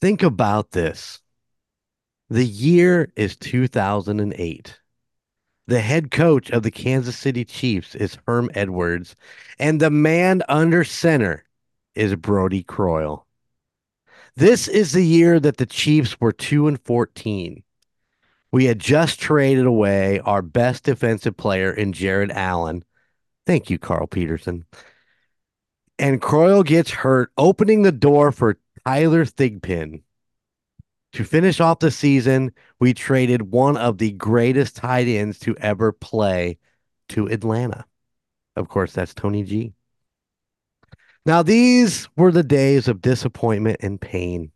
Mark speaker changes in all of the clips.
Speaker 1: Think about this. The year is 2008. The head coach of the Kansas City Chiefs is Herm Edwards, and the man under center is Brodie Croyle. This is the year that the Chiefs were 2 and 14. We had just traded away our best defensive player in Jared Allen. Thank you, Carl Peterson. And Croyle gets hurt, opening the door for Tyler Thigpen. To finish off the season, we traded one of the greatest tight ends to ever play to Atlanta. Of course, that's Tony G. Now, these were the days of disappointment and pain,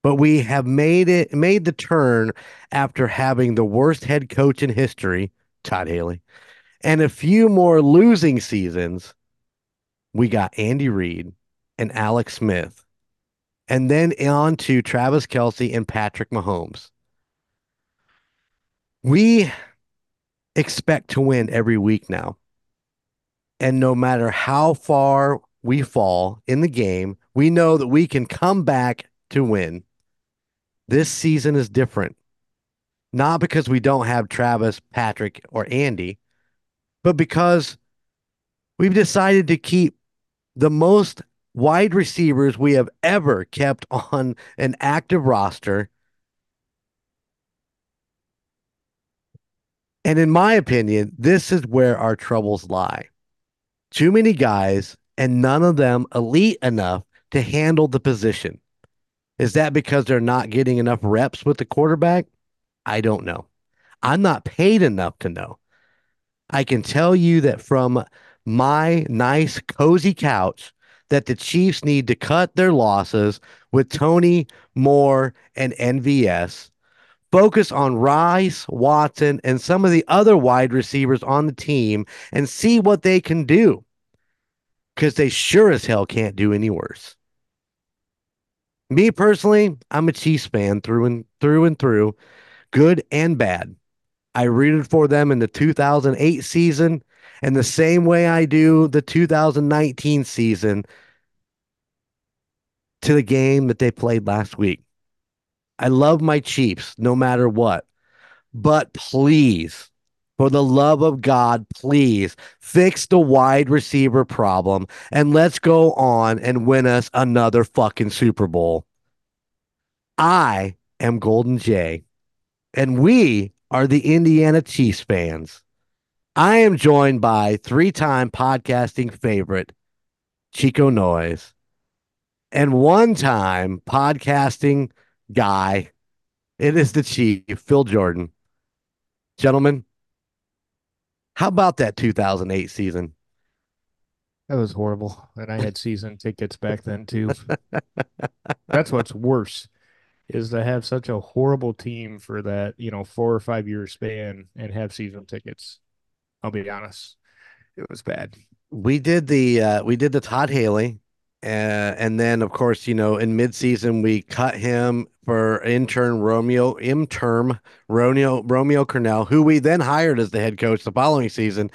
Speaker 1: but we have made it made the turn after having the worst head coach in history, Todd Haley, and a few more losing seasons. We got Andy Reid and Alex Smith, and then on to Travis Kelce and Patrick Mahomes. We expect to win every week now. And no matter how far we fall in the game, we know that we can come back to win. This season is different. Not because we don't have Travis, Patrick, or Andy, but because we've decided to keep the most wide receivers we have ever kept on an active roster. And in my opinion, this is where our troubles lie. Too many guys, and none of them elite enough to handle the position. Is that because they're not getting enough reps with the quarterback? I don't know. I'm not paid enough to know. I can tell you that from my nice, cozy couch, that the Chiefs need to cut their losses with Toney Moore and MVS. Focus on Rice, Watson, and some of the other wide receivers on the team and see what they can do. Because they sure as hell can't do any worse. Me personally, I'm a Chiefs fan through and through and through, good and bad. I rooted for them in the 2008 season and the same way I do the 2019 season to the game that they played last week. I love my Chiefs no matter what. But please, for the love of God, please fix the wide receiver problem and let's go on and win us another fucking Super Bowl. I am Golden Jay, and we are the Indiana Chiefs fans. I am joined by three time podcasting favorite, Chico Noise, and one time podcasting guy. It is the Chief, Phil Jordan. Gentlemen, how about that 2008 season?
Speaker 2: That was horrible. And I had season tickets back then too. That's what's worse is to have such a horrible team for that, you know, four or five year span and have season tickets. I'll be honest. It was bad.
Speaker 1: We did the uh, we did the Todd Haley uh, and then, of course, you know, in midseason, we cut him for intern Romeo, intern Romeo, Romeo Crennel, who we then hired as the head coach the following season,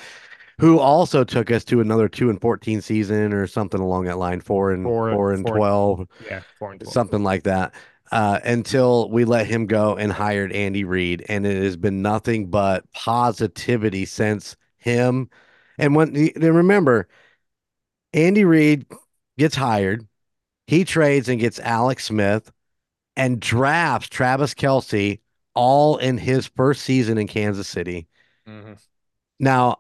Speaker 1: who also took us to another two and 14 season or something along that line, four and four, four and four 12. And,
Speaker 2: yeah, four and 12.
Speaker 1: Something like that. Uh, until we let him go and hired Andy Reid. And it has been nothing but positivity since him. And when, remember, Andy Reid gets hired. He trades and gets Alex Smith and drafts Travis Kelce all in his first season in Kansas City. Mm-hmm. Now,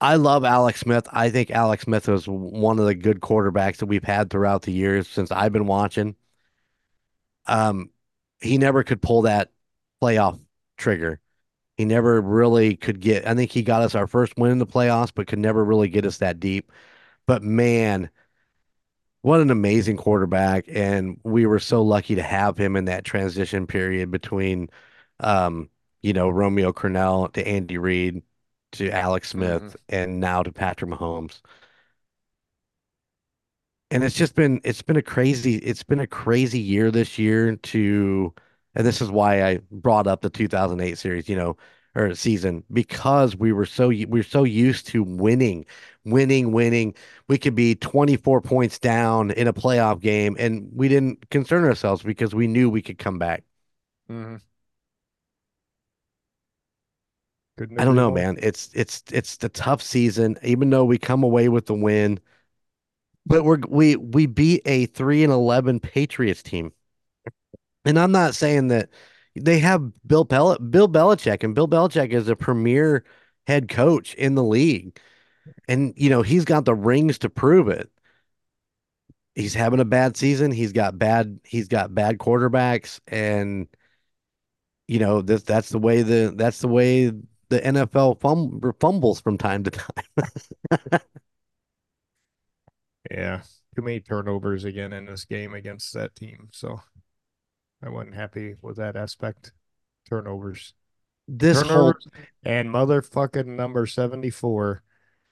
Speaker 1: I love Alex Smith. I think Alex Smith was one of the good quarterbacks that we've had throughout the years since I've been watching. Um, he never could pull that playoff trigger. He never really could get. I think he got us our first win in the playoffs, but could never really get us that deep. But man, what an amazing quarterback and we were so lucky to have him in that transition period between um, you know romeo crennel to andy reid to alex smith mm-hmm. and now to patrick mahomes and it's just been it's been a crazy it's been a crazy year this year to and this is why i brought up the 2008 series you know or season because we were so we were so used to winning, winning, winning. We could be 24 points down in a playoff game and we didn't concern ourselves because we knew we could come back.
Speaker 2: Mm-hmm.
Speaker 1: I don't know, man. It's it's it's the tough season, even though we come away with the win, but we're we we beat a 3 and 11 Patriots team. And I'm not saying that they have Bill Bel Bill Belichick, and Bill Belichick is a premier head coach in the league. And you know, he's got the rings to prove it. He's having a bad season. He's got bad he's got bad quarterbacks and you know, this that's the way the that's the way the NFL fum, fumbles from time to time.
Speaker 2: Yeah, too many turnovers again in this game against that team. So I wasn't happy with that aspect. Turnovers.
Speaker 1: This whole
Speaker 2: and motherfucking number 74.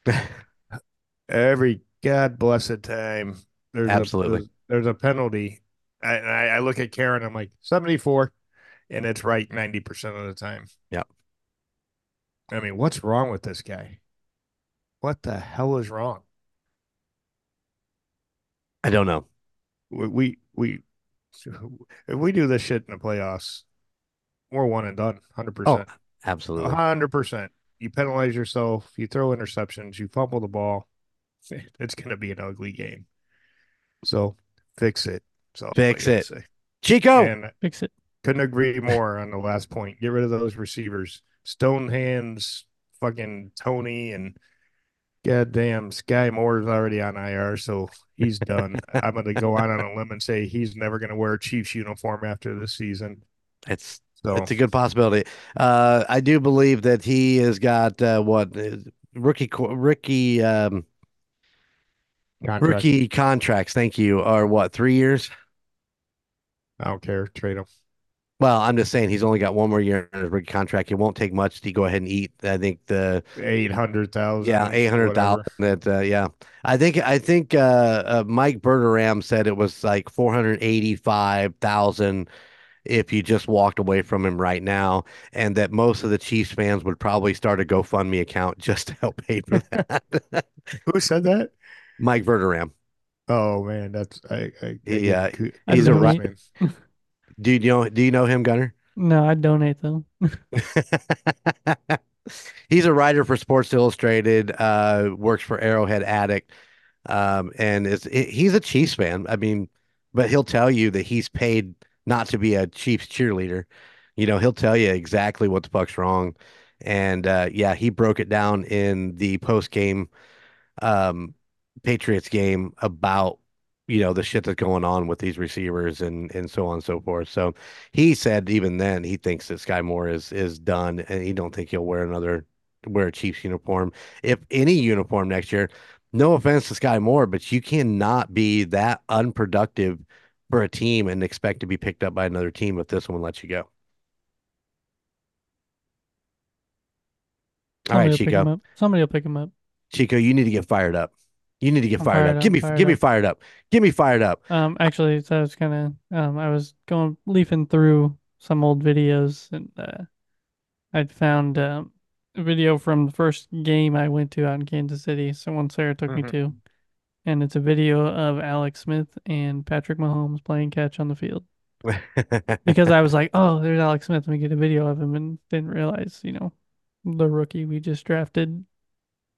Speaker 2: Every God blessed time there's a
Speaker 1: absolutely.
Speaker 2: there's, there's a penalty. I, I I look at Karen, I'm like 74, and it's right 90% of the time.
Speaker 1: Yeah.
Speaker 2: I mean, what's wrong with this guy? What the hell is wrong?
Speaker 1: I don't know.
Speaker 2: We we, we if we do this shit in the playoffs, we're one and done,
Speaker 1: Oh,
Speaker 2: 100%.
Speaker 1: Oh, absolutely.
Speaker 2: 100%. You penalize yourself, you throw interceptions, you fumble the ball. It's going to be an ugly game. So fix it. So
Speaker 1: Fix it. Chico.
Speaker 2: And
Speaker 3: Fix it.
Speaker 2: couldn't agree more on the last point. Get rid of those receivers. Stone hands, fucking Toney, and goddamn Sky Moore's already on IR, so he's done. I'm going to go out on a limb and say he's never going to wear a Chiefs uniform after this season.
Speaker 1: It's
Speaker 2: So
Speaker 1: it's a good possibility. Uh, I do believe that he has got uh, what uh, rookie rookie um,
Speaker 2: contract.
Speaker 1: rookie contracts. Thank you. Are what three years?
Speaker 2: I don't care. Trade him.
Speaker 1: Well, I'm just saying he's only got one more year on his rookie contract. It won't take much to go ahead and eat. I think the
Speaker 2: Eight hundred thousand.
Speaker 1: yeah eight hundred thousand. That uh, yeah, I think I think uh, uh, Mike Bergeram said it was like four hundred eighty five thousand if you just walked away from him right now, and that most of the Chiefs fans would probably start a GoFundMe account just to help pay for that.
Speaker 2: Who said that?
Speaker 1: Mike Verderame.
Speaker 2: Oh man, that's I. I, I
Speaker 1: Yeah,
Speaker 2: get
Speaker 3: I
Speaker 1: he's a
Speaker 3: donate.
Speaker 1: Do you know? Do you know him, Gunner?
Speaker 3: No, I donate though.
Speaker 1: He's a writer for Sports Illustrated. Uh, works for Arrowhead Addict, um, and is he's a Chiefs fan. I mean, but he'll tell you that he's paid not to be a Chiefs cheerleader. You know, he'll tell you exactly what the fuck's wrong. And uh, yeah, he broke it down in the post game um, Patriots game about you know the shit that's going on with these receivers and and so on and so forth. So he said even then he thinks that Sky Moore is is done and he don't think he'll wear another wear a Chiefs uniform if any uniform next year. No offense to Sky Moore, but you cannot be that unproductive for a team and expect to be picked up by another team if this one lets you go. All
Speaker 3: Somebody
Speaker 1: right,
Speaker 3: him
Speaker 1: Chico.
Speaker 3: Somebody will pick him up.
Speaker 1: Chico, you need to get fired up. You need to get fired
Speaker 3: fired
Speaker 1: up. Give me
Speaker 3: fired
Speaker 1: give me fired up. Give me fired up.
Speaker 3: Um, actually, so I was kind of um, I was going leafing through some old videos and uh, I'd found um, a video from the first game I went to out in Kansas City. Someone Sarah took me
Speaker 2: Mhm.
Speaker 3: to, and it's a video of Alex Smith and Patrick Mahomes playing catch on the field. Because I was like, oh, there's Alex Smith. Let me get a video of him, and didn't realize, you know, the rookie we just drafted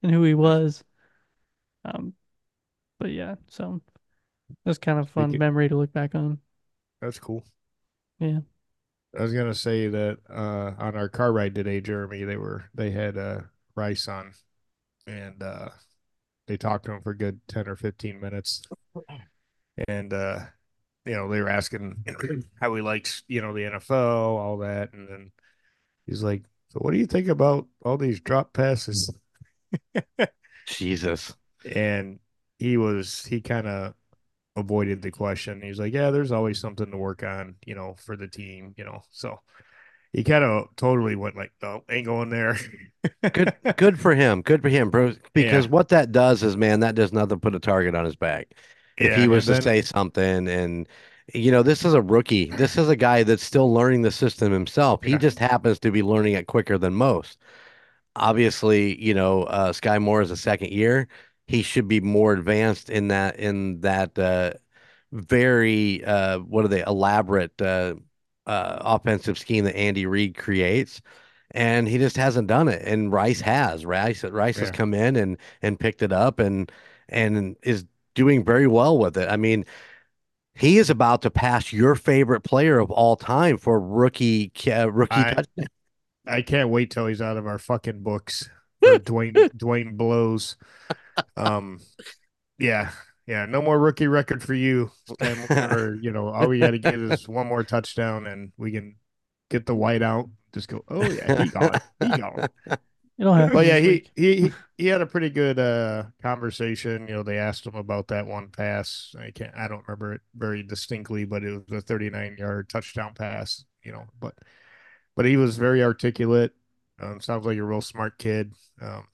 Speaker 3: and who he was. Um, but yeah, so that's kind of fun
Speaker 2: Speaking-
Speaker 3: memory to look back on.
Speaker 2: That's cool.
Speaker 3: Yeah.
Speaker 2: I was gonna say that uh, on our car ride today, Jeremy, they were they had uh, Rice on, and uh, they talked to him for a good ten or fifteen minutes, and uh, you know they were asking how he likes you know the NFL, all that, and then he's like, "So what do you think about all these drop passes?"
Speaker 1: Jesus.
Speaker 2: And he was he kind of avoided the question. He was like, "Yeah, there's always something to work on, you know, for the team, you know." So he kind of totally went like, "No, ain't going there."
Speaker 1: Good good for him. Good for him, bro. Because
Speaker 2: Yeah.
Speaker 1: what that does is, man, that does nothing but put a target on his back. If
Speaker 2: Yeah,
Speaker 1: he was to
Speaker 2: then-
Speaker 1: say something and You know, this is a rookie. This is a guy that's still learning the system himself. He
Speaker 2: Yeah.
Speaker 1: just happens to be learning it quicker than most. Obviously, you know, uh, Sky Moore is a second year. He should be more advanced in that in that uh, very uh, what are they elaborate uh, uh, offensive scheme that Andy Reid creates, and he just hasn't done it. And Rice has. Rice Rice has come in and and picked it up and and is doing very well with it. I mean, he is about to pass your favorite player of all time for rookie ca- rookie
Speaker 2: I
Speaker 1: touchdown.
Speaker 2: I can't wait till he's out of our fucking books Dwayne Dwayne blows. Um, yeah, yeah, no more rookie record for you. Moore, or, you know, all we got to get is one more touchdown, and we can get the white out. Just go. Oh yeah, he got it. He got it.
Speaker 3: It'll happen.
Speaker 2: But yeah, he, he he he had a pretty good uh conversation. You know, they asked him about that one pass. I can't I don't remember it very distinctly, but it was a 39 yard touchdown pass, you know, but but he was very articulate. Um, sounds like a real smart kid. Um,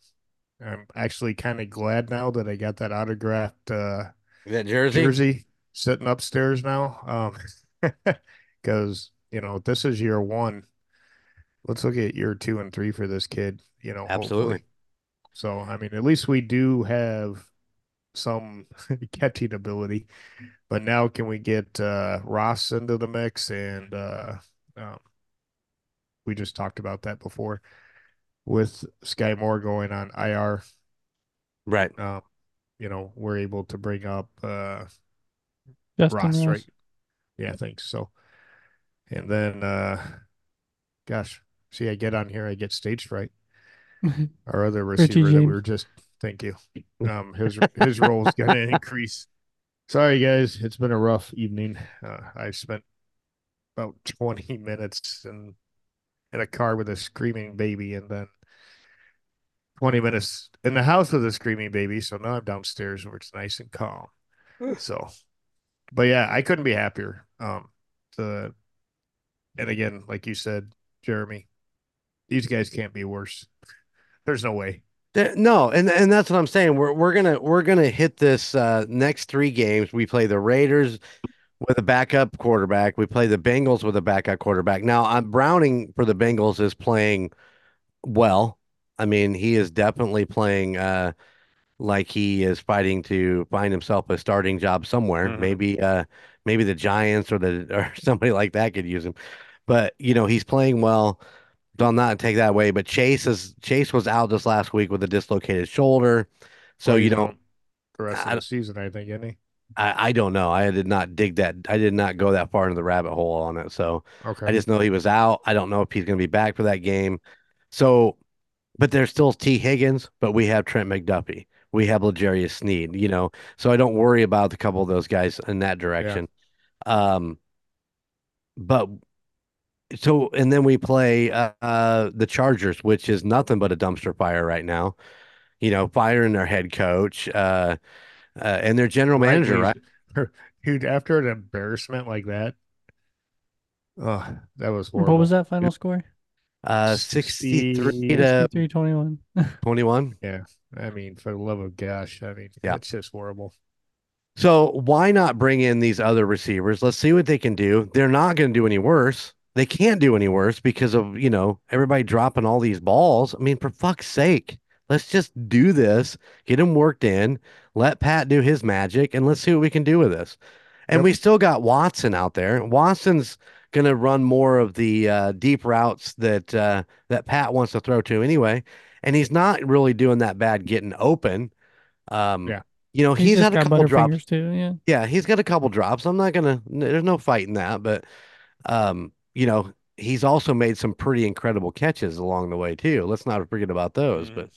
Speaker 2: I'm actually kind of glad now that I got that autographed uh
Speaker 1: That jersey.
Speaker 2: jersey sitting upstairs now. Um because you know, this is year one. Let's look at year two and three for this kid, you know,
Speaker 1: Absolutely.
Speaker 2: hopefully. So, I mean, at least we do have some catching ability. But now can we get uh Ross into the mix and uh um, we just talked about that before with Sky Moore going on IR.
Speaker 1: Right.
Speaker 2: Um, you know, we're able to bring up uh
Speaker 3: Justin
Speaker 2: Ross,
Speaker 3: Ross.
Speaker 2: right? Yeah, thanks. So, and then, uh, gosh, see, I get on here, I get stage fright. Our other receiver that we
Speaker 3: James.
Speaker 2: were just, thank you. Um, his his role is going to increase. Sorry, guys, it's been a rough evening. Uh, I spent about twenty minutes in in a car with a screaming baby, and then twenty minutes in the house with a screaming baby. So now I'm downstairs where it's nice and calm. So, but yeah, I couldn't be happier. Um, the and again, like you said, Jeremy, these guys can't be worse. There's no way.
Speaker 1: No, and and that's what I'm saying. We're we're gonna we're gonna hit this uh, next three games. We play the Raiders with a backup quarterback. We play the Bengals with a backup quarterback. Now, I'm Browning for the Bengals is playing well. I mean, he is definitely playing uh, like he is fighting to find himself a starting job somewhere.
Speaker 2: Mhm.
Speaker 1: Maybe uh, maybe the Giants or the or somebody like that could use him. But you know, he's playing well. Don't not take that away. But Chase is Chase was out this last week with a dislocated shoulder. So
Speaker 2: Well,
Speaker 1: you know,
Speaker 2: the rest of the season, I think, isn't he?
Speaker 1: I, I don't know. I did not dig that. I did not go that far into the rabbit hole on it. So
Speaker 2: Okay.
Speaker 1: I just know he was out. I don't know if he's going to be back for that game. So, but there's still Tee Higgins, but we have Trent McDuffie. We have L'Jarius Sneed, you know. So I don't worry about a couple of those guys in that direction. Um, but so and then we play uh, uh the Chargers, which is nothing but a dumpster fire right now. You know, firing their head coach, uh, uh and their general manager, right?
Speaker 2: Rightly- Dude, after an embarrassment like that, oh, that was horrible.
Speaker 3: What was that final score?
Speaker 1: Uh, 63 to
Speaker 3: 63-21.
Speaker 1: 21.
Speaker 2: I mean, for the love of gosh, I mean,
Speaker 1: Yeah.
Speaker 2: it's just horrible.
Speaker 1: So why not bring in these other receivers? Let's see what they can do. They're not going to do any worse. They can't do any worse because of, you know, everybody dropping all these balls. I mean, for fuck's sake, let's just do this, get them worked in, let Pat do his magic, and let's see what we can do with this. And
Speaker 2: Yep.
Speaker 1: we still got Watson out there. Watson's going to run more of the uh, deep routes that uh, that Pat wants to throw to anyway. And he's not really doing that bad getting open. Um,
Speaker 2: Yeah.
Speaker 1: You know,
Speaker 3: He's
Speaker 1: he's,
Speaker 3: just
Speaker 1: had a couple drops.
Speaker 3: too. Yeah.
Speaker 1: Yeah, he's got a couple drops. I'm not gonna. There's no fighting that, but um, you know, he's also made some pretty incredible catches along the way too. Let's not forget about those.
Speaker 2: Mhm.
Speaker 1: But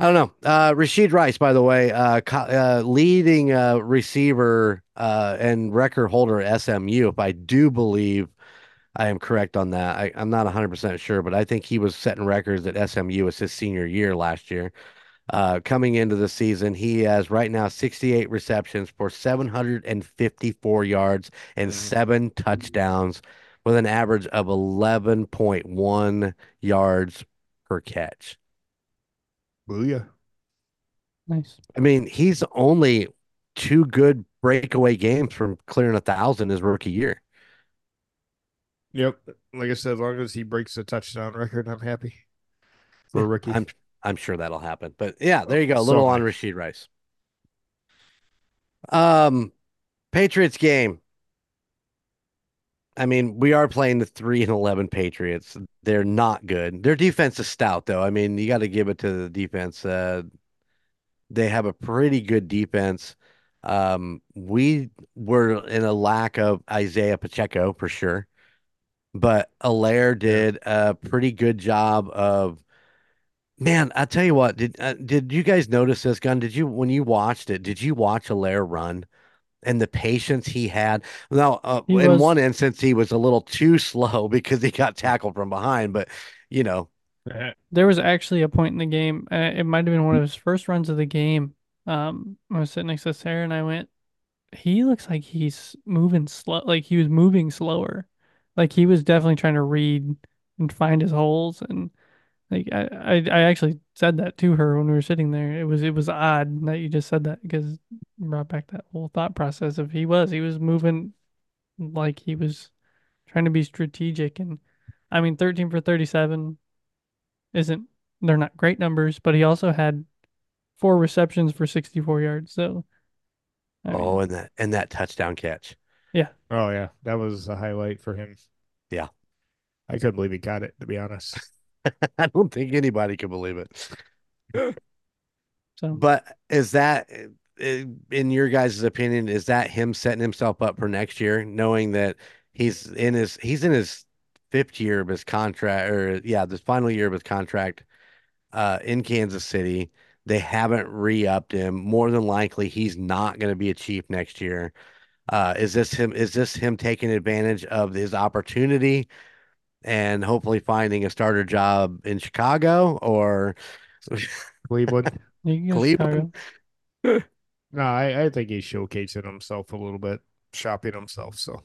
Speaker 1: I don't know. Uh, Rashee Rice, by the way, uh, co- uh leading uh receiver uh and record holder at SMU. If I do believe I am correct on that, I, I'm not 100% sure, but I think he was setting records at SMU as his senior year last year. Uh, coming into the season, he has right now 68 receptions for 754 yards and
Speaker 2: Mhm.
Speaker 1: seven touchdowns with an average of 11.1 yards per catch.
Speaker 2: Booyah.
Speaker 3: Nice.
Speaker 1: I mean, he's only two good breakaway games from clearing a thousand his rookie year.
Speaker 2: Yep. Like I said, as long as he breaks the touchdown record, I'm happy for rookie.
Speaker 1: I'm I'm sure that'll happen. But yeah, there you go. A little
Speaker 2: So
Speaker 1: on
Speaker 2: nice.
Speaker 1: Rashee Rice. Um, Patriots game. I mean, we are playing the three and eleven Patriots. They're not good. Their defense is stout, though. I mean, you got to give it to the defense. Uh, they have a pretty good defense. Um, we were in a lack of Isaiah Pacheco for sure, but Helaire did a pretty good job of. Man, I tell you what, did uh, did you guys notice this gun? Did you when you watched it? Did you watch Helaire run? And the patience he had. Now, uh,
Speaker 3: He
Speaker 1: in
Speaker 3: was-
Speaker 1: one instance, he was a little too slow because he got tackled from behind. But you know,
Speaker 3: There was actually a point in the game. Uh, it might have been one of his first runs of the game. Um, I was sitting next to Sarah and I went, he looks like he's moving slow, like he was moving slower. Like he was definitely trying to read and find his holes. And like I, I, I actually said that to her when we were sitting there. It was, it was odd that you just said that because it brought back that whole thought process of he was, he was moving like he was trying to be strategic. And I mean, 13 for 37 isn't they're not great numbers, but he also had four receptions for 64 yards. So, I mean,
Speaker 1: oh, and that and that touchdown catch. Yeah.
Speaker 2: Oh yeah, that was a highlight for him.
Speaker 1: Yeah.
Speaker 2: I couldn't believe he got it, to be honest.
Speaker 1: I don't think anybody could believe it.
Speaker 3: so
Speaker 1: But is that, uh, in your guys' opinion, is that him setting himself up for next year, knowing that he's in his he's in his fifth year of his contract, or yeah, this final year of his contract, uh, in Kansas City. They haven't re-upped him. More than likely, he's not going to be a Chief next year. Uh, is this him? Is this him taking advantage of his opportunity and hopefully finding a starter job in Chicago or
Speaker 2: Cleveland.
Speaker 3: you
Speaker 1: Cleveland?
Speaker 2: No, I, I think he's showcasing himself a little bit, shopping himself. So,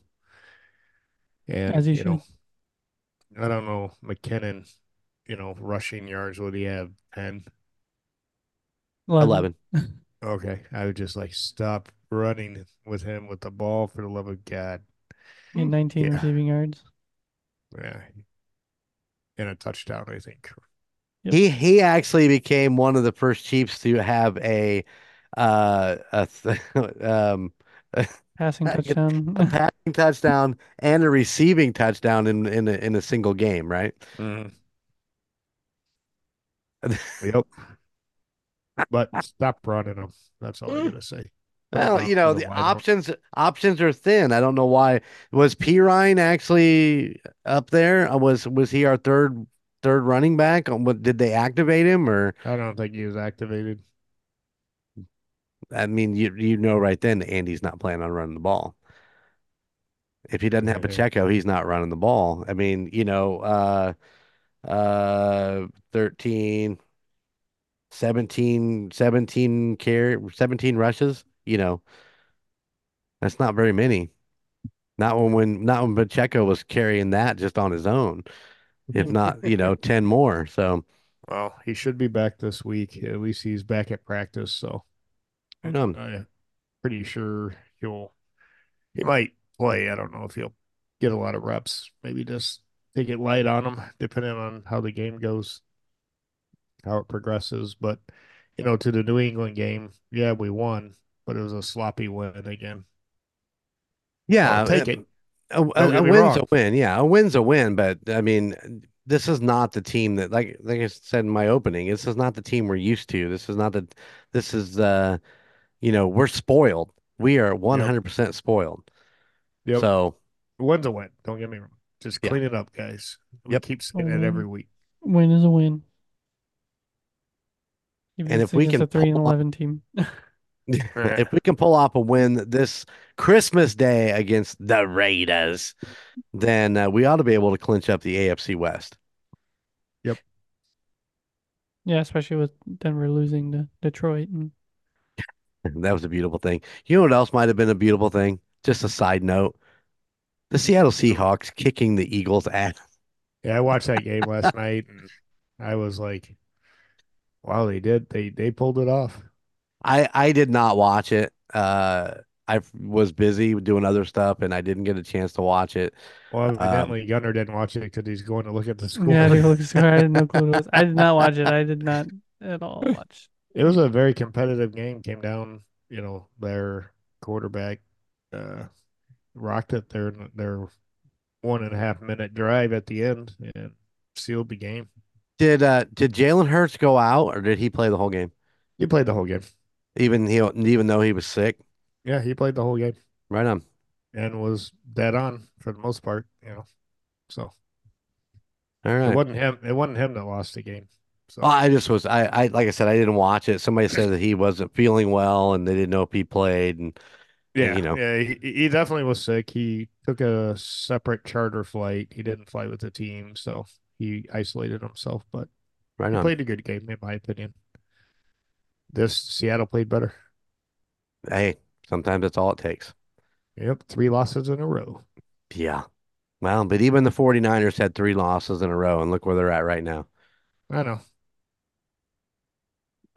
Speaker 2: and
Speaker 3: As he
Speaker 2: you know. I don't know McKinnon. You know, rushing yards. Would he have ten?
Speaker 3: 11.
Speaker 1: 11.
Speaker 2: Okay, I would just like stop running with him with the ball for the love of God.
Speaker 3: He had 19
Speaker 2: Yeah.
Speaker 3: receiving yards.
Speaker 2: Yeah, and a touchdown, I think.
Speaker 3: Yep.
Speaker 1: He he actually became one of the first Chiefs to have a uh a th um
Speaker 3: Passing touchdown.
Speaker 1: a passing touchdown and a receiving touchdown in in a, in a single game, right?
Speaker 2: Mhm. Yep. But stop running them. That's all I'm gonna say.
Speaker 1: Well, you know, the options options are thin. I don't know why. Was P Ryan actually up there? Uh, Was was he our third third running back? Um, What did they activate him or
Speaker 2: I don't think he was activated.
Speaker 1: I mean, you you know right then Andy's not planning on running the ball. If he doesn't have
Speaker 2: Yeah.
Speaker 1: Pacheco, he's not running the ball. I mean, you know, uh uh 13 17 17 carry 17 rushes, you know. That's not very many. Not when when not when Pacheco was carrying that just on his own. If not, you know, 10 more. So,
Speaker 2: Well, he should be back this week. At least he's back at practice, so
Speaker 1: on.
Speaker 2: I'm pretty sure he'll he might play. I don't know if he'll get a lot of reps. Maybe just take it light on him, depending on how the game goes, how it progresses. But you know, to the New England game, yeah, we won, but it was a sloppy win again.
Speaker 1: Yeah,
Speaker 2: I'll take it.
Speaker 1: A, a, a
Speaker 2: get me
Speaker 1: win's a win. Yeah, a win's a win. But I mean, this is not the team that, like, like I said in my opening, this is not the team we're used to. This is not the, this is uh, you know, we're spoiled. We are 100% spoiled.
Speaker 2: Yep.
Speaker 1: So,
Speaker 2: Win's a win. Don't get me wrong. Just
Speaker 1: Yeah.
Speaker 2: clean it up, guys. We
Speaker 1: Yep.
Speaker 2: keep saying it every week.
Speaker 3: Win is a win. Even
Speaker 1: And if we can
Speaker 3: a 3 and
Speaker 1: pull off-
Speaker 3: 11 team.
Speaker 1: if we can pull off a win this Christmas Day against the Raiders, then uh, we ought to be able to clinch up the AFC West. Yep.
Speaker 3: Yeah, especially with Denver losing to Detroit. And
Speaker 1: That was a beautiful thing. You know what else might have been a beautiful thing? Just a side note. The Seattle Seahawks kicking the Eagles' ass.
Speaker 2: Yeah, I watched that game last night and I was like, wow, they did. They they pulled it off.
Speaker 1: I I did not watch it. Uh I was busy doing other stuff and I didn't get a chance to watch it.
Speaker 2: Well,
Speaker 1: Um,
Speaker 2: evidently Gunner didn't watch it because he's going to look at the score.
Speaker 3: Yeah, I didn't look at score. I had no clue what it was. I did not watch it. I did not at all watch.
Speaker 2: It was a very competitive game. Came down, you know, their quarterback uh, rocked it their their one and a half minute drive at the end and sealed the game.
Speaker 1: Did uh did Jalen Hurts go out or did he play the whole game?
Speaker 2: He played the whole game.
Speaker 1: Even he even though he was sick?
Speaker 2: Yeah, he played the whole game
Speaker 1: Right on.
Speaker 2: and was dead on for the most part. You know, so
Speaker 1: All
Speaker 2: it wasn't him. It wasn't him that lost the game. So
Speaker 1: Well, I just was I, I like I said I didn't watch it. Somebody said that he wasn't feeling well and they didn't know if he played and
Speaker 2: yeah,
Speaker 1: you know.
Speaker 2: yeah, he, he definitely was sick. He took a separate charter flight. He didn't fly with the team, so he isolated himself. But
Speaker 1: right
Speaker 2: he
Speaker 1: on.
Speaker 2: played a good game, in my opinion. This Seattle played better.
Speaker 1: Hey, sometimes that's all it takes.
Speaker 2: Yep, three losses in a row.
Speaker 1: Yeah. Well, but even the 49ers had three losses in a row and look where they're at right now.
Speaker 2: I know.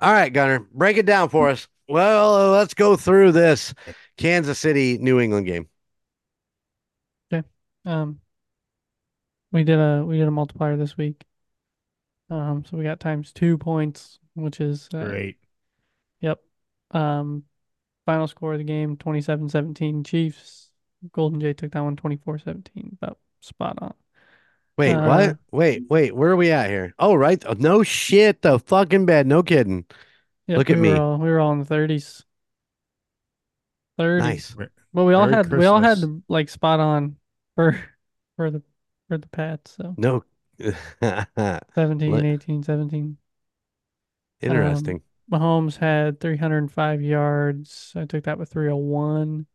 Speaker 1: All right, Gunner, break it down for us. Well, let's go through this Kansas City New England game. Okay.
Speaker 3: Um, we did a we did a multiplier this week. Um, so we got times two points, which is uh,
Speaker 2: Great.
Speaker 3: Yep. Um, final score of the game 27-17 Chiefs. Golden Jay took that one 24-17, about spot on.
Speaker 1: Wait,
Speaker 3: Uh,
Speaker 1: what? Wait, wait, where are we at here? Oh, right. Oh, no shit. The fucking bed. No kidding.
Speaker 3: Yep,
Speaker 1: Look at me.
Speaker 3: All, we were all in the 30s. 30s.
Speaker 1: Nice.
Speaker 3: But we all
Speaker 2: Merry
Speaker 3: had we all had like spot on for for the for the Pats. So
Speaker 1: No.
Speaker 3: 17, 18, 17.
Speaker 1: Interesting.
Speaker 3: Mahomes had 305 yards. I took that with 301.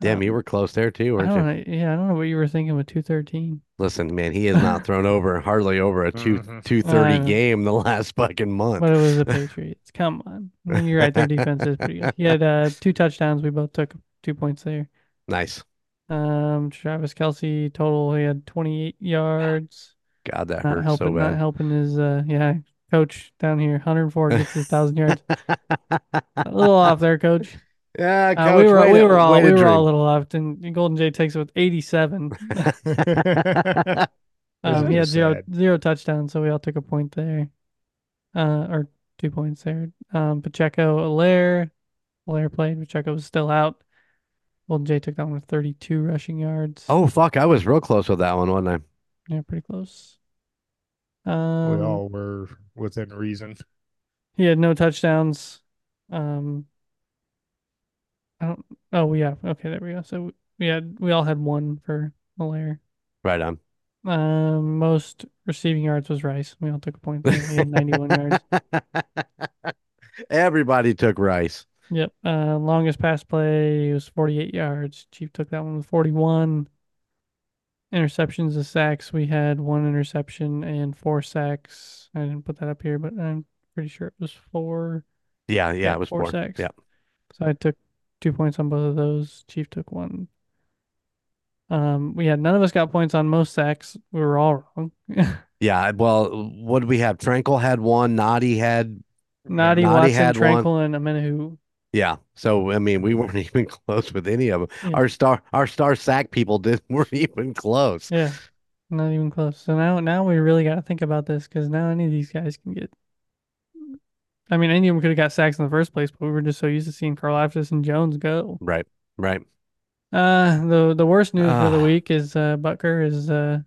Speaker 1: Damn,
Speaker 3: Um,
Speaker 1: you were close there too, weren't
Speaker 3: don't
Speaker 1: you?
Speaker 3: know. Yeah, I don't know what you were thinking with 213.
Speaker 1: Listen, man, he has not thrown over hardly over a two
Speaker 2: Mhm.
Speaker 1: two thirty
Speaker 3: I
Speaker 1: game the last fucking month.
Speaker 3: But it was the Patriots. Come on. I mean, you're right. Their defense is pretty good. He had uh, two touchdowns. We both took two points there.
Speaker 1: Nice.
Speaker 3: Um, Travis Kelce total. He had 28 yards.
Speaker 1: God, that
Speaker 3: Not
Speaker 1: hurts
Speaker 3: helping.
Speaker 1: so
Speaker 3: Not helping his uh, yeah, coach down here. 104 gets his thousand yards. A little off there, coach.
Speaker 1: yeah,
Speaker 3: Uh, we were we
Speaker 1: to-
Speaker 3: were all we were all a little off, and Golden Jay takes it with 87. Um, he had zero zero touchdowns, so we all took a point there, uh, or two points there. Um, Pacheco, Helaire, Helaire played. Pacheco was still out. Golden Jay took that one with 32 rushing yards.
Speaker 1: Oh fuck, I was real close with that one, wasn't I?
Speaker 3: yeah, pretty close.
Speaker 2: We
Speaker 3: Um,
Speaker 2: all were within reason.
Speaker 3: he had no touchdowns. Um, I don't. Oh, yeah. Okay, there we go. So we had we all had one for Helaire.
Speaker 1: I? Right on.
Speaker 3: Um, most receiving yards was Rice. We all took a point there. He had 91 yards.
Speaker 1: Everybody took Rice.
Speaker 3: Yep. Uh, longest pass play was 48 yards. Chief took that one with 41. Interceptions and sacks. We had one interception and four sacks. I didn't put that up here, but I'm pretty sure it was four.
Speaker 1: Yeah, yeah, it was
Speaker 3: four
Speaker 1: four.
Speaker 3: sacks.
Speaker 1: Yeah.
Speaker 3: So I took two points on both of those. Chief took one. Um, we had none of us got points on most sacks. We were all wrong.
Speaker 1: Yeah, well, what did we have? Tranquill had one, Naughty had
Speaker 3: Naughty,
Speaker 1: Naughty
Speaker 3: Watson,
Speaker 1: had one.
Speaker 3: Tranquill, and Omenihu.
Speaker 1: Yeah. So I mean, we weren't even close with any of them.
Speaker 3: Yeah.
Speaker 1: Our star our star sack people didn't weren't even close.
Speaker 3: Yeah, not even close. So now, now we really got to think about this because now any of these guys can get. I mean, any of them could have got sacks in the first place, but we were just so used to seeing Karlaftis and Jones go.
Speaker 1: Right, right.
Speaker 3: Uh, the the worst news for the
Speaker 1: Ah.
Speaker 3: week is uh Butker is uh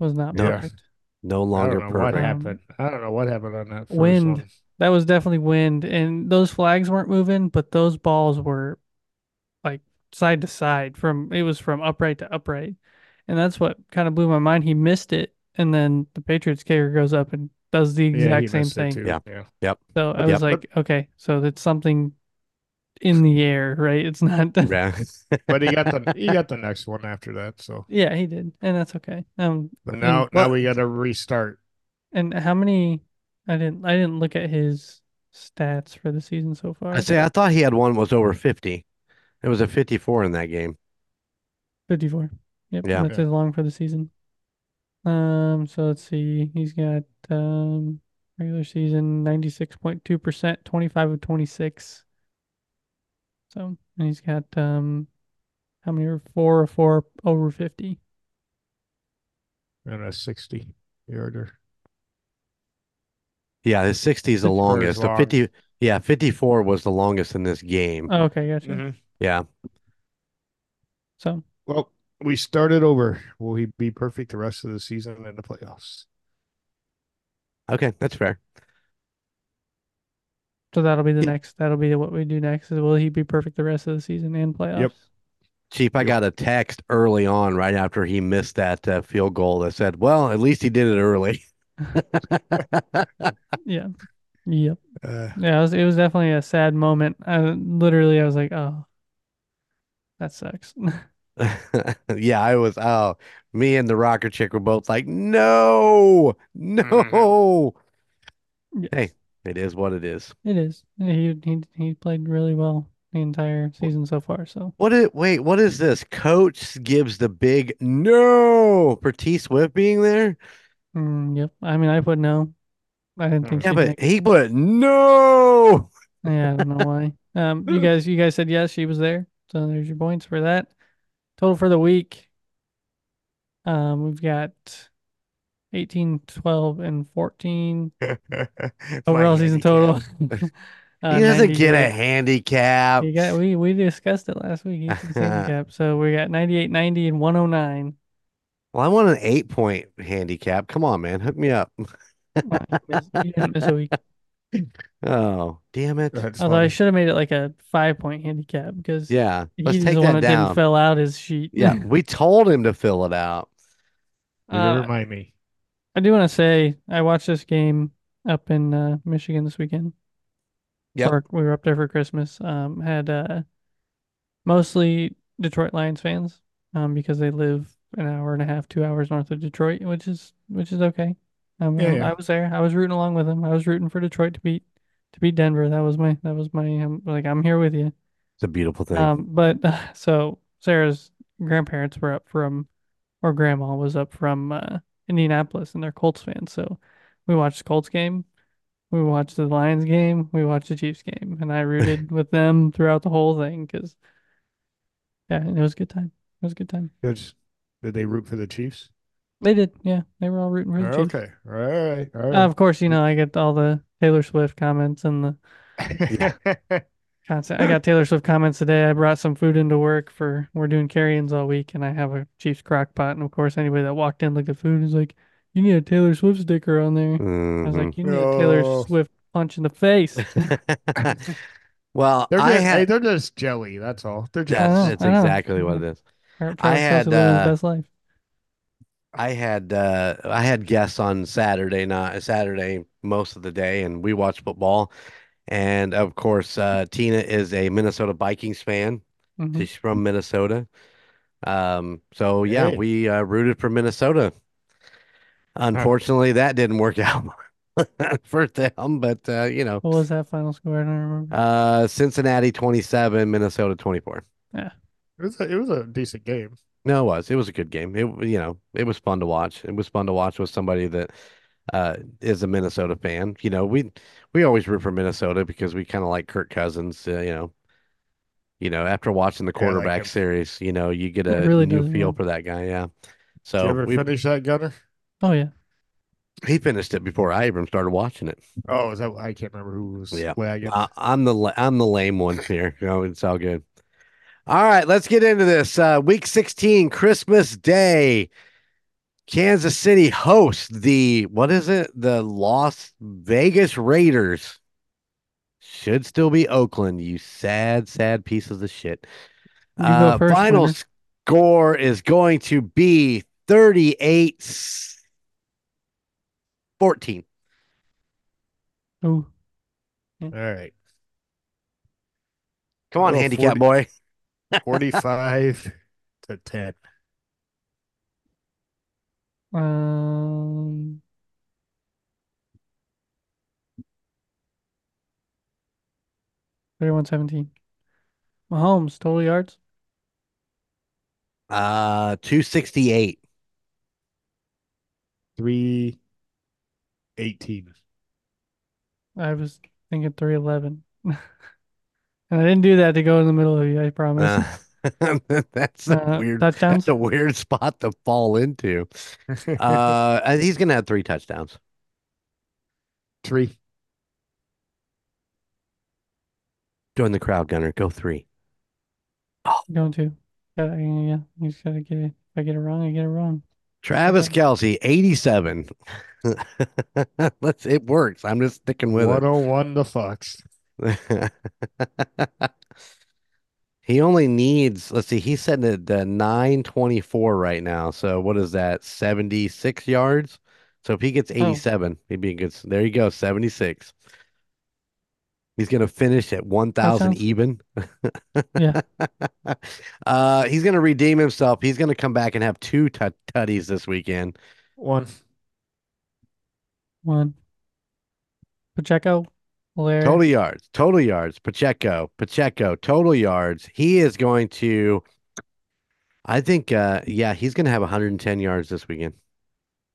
Speaker 3: was not
Speaker 1: No.
Speaker 3: perfect.
Speaker 1: No
Speaker 2: I
Speaker 1: longer
Speaker 2: don't what happened. I don't know what happened on that first
Speaker 3: Wind.
Speaker 2: one.
Speaker 3: That was definitely wind, and those flags weren't moving, but those balls were like side to side from it was from upright to upright, and that's what kind of blew my mind. He missed it, and then the Patriots kicker goes up and does the exact
Speaker 2: he
Speaker 3: same thing.
Speaker 2: too.
Speaker 1: Yeah.
Speaker 2: yeah.
Speaker 3: So I
Speaker 1: Yep.
Speaker 3: was like, okay, so that's something in the air, right? It's not.
Speaker 1: Yeah.
Speaker 2: But he got the he got the next one after that. So
Speaker 3: yeah, he did, and that's okay. Um,
Speaker 2: but
Speaker 3: And
Speaker 2: now now we got to restart.
Speaker 3: and how many? I didn't. I didn't look at his stats for the season so far.
Speaker 1: I say I thought he had one was over 50. It was a 54 in that game.
Speaker 3: Fifty-four. Yep,
Speaker 1: Yeah.
Speaker 3: that's his long for the season. Um, so let's see. He's got um regular season ninety-six point two percent, twenty-five of twenty-six. So and he's got um how many are four or four over fifty.
Speaker 2: And a 60 yarder.
Speaker 1: Yeah, his 60 is the longest. The 50, yeah, 54 was the longest in this game.
Speaker 3: Oh, okay, gotcha.
Speaker 2: Mhm.
Speaker 1: Yeah.
Speaker 3: So
Speaker 2: Well, we started over. Will he be perfect the rest of the season in the playoffs?
Speaker 1: Okay, that's fair.
Speaker 3: so that'll be the
Speaker 1: Yeah.
Speaker 3: next. That'll be what we do next. Is will he be perfect the rest of the season and playoffs?
Speaker 1: Chief, I got a text early on right after he missed that uh, field goal that said, "Well, at least he did it early."
Speaker 3: Yeah. Yep.
Speaker 2: Uh,
Speaker 3: Yeah. It was. It was definitely a sad moment. I literally, I was like, oh, that sucks.
Speaker 1: yeah, I was. Oh, me and the rocker chick were both like, "No, no."
Speaker 3: Yes.
Speaker 1: Hey, it is what it is.
Speaker 3: It is. He he he played really well the entire season so far. So
Speaker 1: What is? Wait, what is this? Coach gives the big no for T Swift being there.
Speaker 3: Mm, yep. I mean, I put no. I didn't think
Speaker 1: Yeah, but he put no.
Speaker 3: Yeah, I don't know why. Um, you guys, you guys said yes, she was there. So there's your points for that. Total for the week. Um, we've got 18, 12, and 14 overall season total. Uh,
Speaker 1: He doesn't
Speaker 3: 90
Speaker 1: get a handicap.
Speaker 3: You got we we discussed it last week. Handicap. So we got 98, 90, and 109.
Speaker 1: Well, I want an eight point handicap. Come on, man, hook me up.
Speaker 3: Wow, you, missed, you didn't miss a week.
Speaker 1: Oh, damn it.
Speaker 2: That's
Speaker 3: Although I should have made it like a five point handicap because
Speaker 1: Yeah, let's
Speaker 3: he's
Speaker 1: take
Speaker 3: the one
Speaker 1: that
Speaker 3: that didn't fill out his sheet.
Speaker 1: Yeah, we told him to fill it out.
Speaker 2: You
Speaker 3: Uh,
Speaker 2: remind me.
Speaker 3: I do want to say I watched this game up in uh, Michigan this weekend.
Speaker 1: Yep.
Speaker 3: For- we were up there for Christmas. Um, had uh, mostly Detroit Lions fans, um, because they live an hour and a half, two hours north of Detroit, which is which is okay. Um,
Speaker 2: Yeah,
Speaker 3: I,
Speaker 2: yeah.
Speaker 3: I was there. I was rooting along with them. I was rooting for Detroit to beat to beat Denver. That was my that was my um, like I'm here with you.
Speaker 1: It's a beautiful thing.
Speaker 3: Um, but uh, so Sarah's grandparents were up from, or grandma was up from uh, Indianapolis, and they're Colts fans. So we watched the Colts game, we watched the Lions game, we watched the Chiefs game, and I rooted with them throughout the whole thing because, yeah, it was a good time. It was a good time.
Speaker 2: Good. Did they root for the Chiefs?
Speaker 3: They did, yeah. They were all rooting for the Chiefs.
Speaker 2: Okay. All right. All
Speaker 3: Uh, of course, you know I get all the Taylor Swift comments and the
Speaker 2: right.
Speaker 3: Constant. I got Taylor Swift comments today. I brought some food into work for we're doing carry-ins all week, and I have a Chiefs crock pot. And of course, anybody that walked in looked at food is like, "You need a Taylor Swift sticker on there." I was like, "You need a Taylor Swift punch in the face."
Speaker 1: well,
Speaker 2: They're
Speaker 1: I
Speaker 2: just, hey, they're just jelly. That's all. They're just
Speaker 3: I know,
Speaker 1: that's, that's
Speaker 3: I know.
Speaker 1: exactly what it is.
Speaker 3: Travis
Speaker 1: I had,
Speaker 3: Kelce living his
Speaker 1: uh,
Speaker 3: best life.
Speaker 1: I had uh I had guests on Saturday night Saturday most of the day and we watched football and of course uh Tina is a Minnesota Vikings fan.
Speaker 3: Mhm.
Speaker 1: She's from Minnesota. Um so yeah,
Speaker 2: Hey.
Speaker 1: we uh, rooted for Minnesota. Unfortunately, that didn't work out for them, but uh you know,
Speaker 3: What was that final score? I don't remember.
Speaker 1: uh Cincinnati 27, Minnesota 24.
Speaker 2: It was a, it was a decent game.
Speaker 1: No, it was. It was a good game. It, you know, it was fun to watch. It was fun to watch with somebody that uh is a Minnesota fan. You know, we we always root for Minnesota because we kind of like Kirk Cousins, uh, you know. You know, after watching the
Speaker 2: Yeah, I like
Speaker 1: quarterback series, you know, you get a
Speaker 3: really
Speaker 1: new
Speaker 3: does,
Speaker 1: feel
Speaker 3: yeah.
Speaker 1: for that guy, yeah.
Speaker 2: Did you
Speaker 1: So
Speaker 2: ever
Speaker 1: we,
Speaker 2: finish that, Gunner?
Speaker 3: Oh yeah,
Speaker 1: he finished it before I even started watching it.
Speaker 2: Oh, is that? I can't remember who was
Speaker 1: Yeah.
Speaker 2: wagging.
Speaker 1: I, I'm the I'm the lame one here. You know, it's all good. All right, let's get into this. Uh, week 16, Christmas Day. Kansas City hosts the what is it? The Las Vegas Raiders. Should still be Oakland, you sad, sad pieces of shit.
Speaker 3: You
Speaker 1: Uh,
Speaker 3: first,
Speaker 1: final
Speaker 3: winner.
Speaker 1: score is going to be 38 14.
Speaker 3: Ooh,
Speaker 2: All right.
Speaker 1: Come on,
Speaker 2: Oh,
Speaker 1: handicap
Speaker 2: 40
Speaker 1: boy.
Speaker 2: 45 to 10.
Speaker 3: um, thirty-one seventeen. Mahomes total yards.
Speaker 1: Uh 268.
Speaker 2: 318.
Speaker 3: I was thinking three eleven. And I didn't do that to go in the middle of you, I promise.
Speaker 1: Uh, that's a
Speaker 3: Uh,
Speaker 1: weird.
Speaker 3: touchdowns?
Speaker 1: That's a weird spot to fall into. Uh, he's gonna have three touchdowns.
Speaker 2: Three.
Speaker 1: Join the crowd, Gunner. Go three.
Speaker 3: Going to. Yeah, yeah, you just gotta get it. If I get it wrong, I get it wrong.
Speaker 1: Travis
Speaker 3: Okay.
Speaker 1: Kelce, 87. Let's. It works. I'm just sticking with it.
Speaker 2: 101 the Fox.
Speaker 1: He only needs, let's see, he's setting it at 924 right now. So what is that? 76 yards. So if he gets 87, he'd be a good. There you go, 76. He's going to finish at 1,000
Speaker 3: sounds-
Speaker 1: even.
Speaker 3: Yeah.
Speaker 1: uh, he's going to redeem himself. He's going to come back and have two tut tutties this weekend.
Speaker 2: One.
Speaker 3: One. Pacheco, Helaire.
Speaker 1: Total yards, total yards. Pacheco, Pacheco, total yards. He is going to, I think, uh, yeah, he's going to have 110 yards this weekend.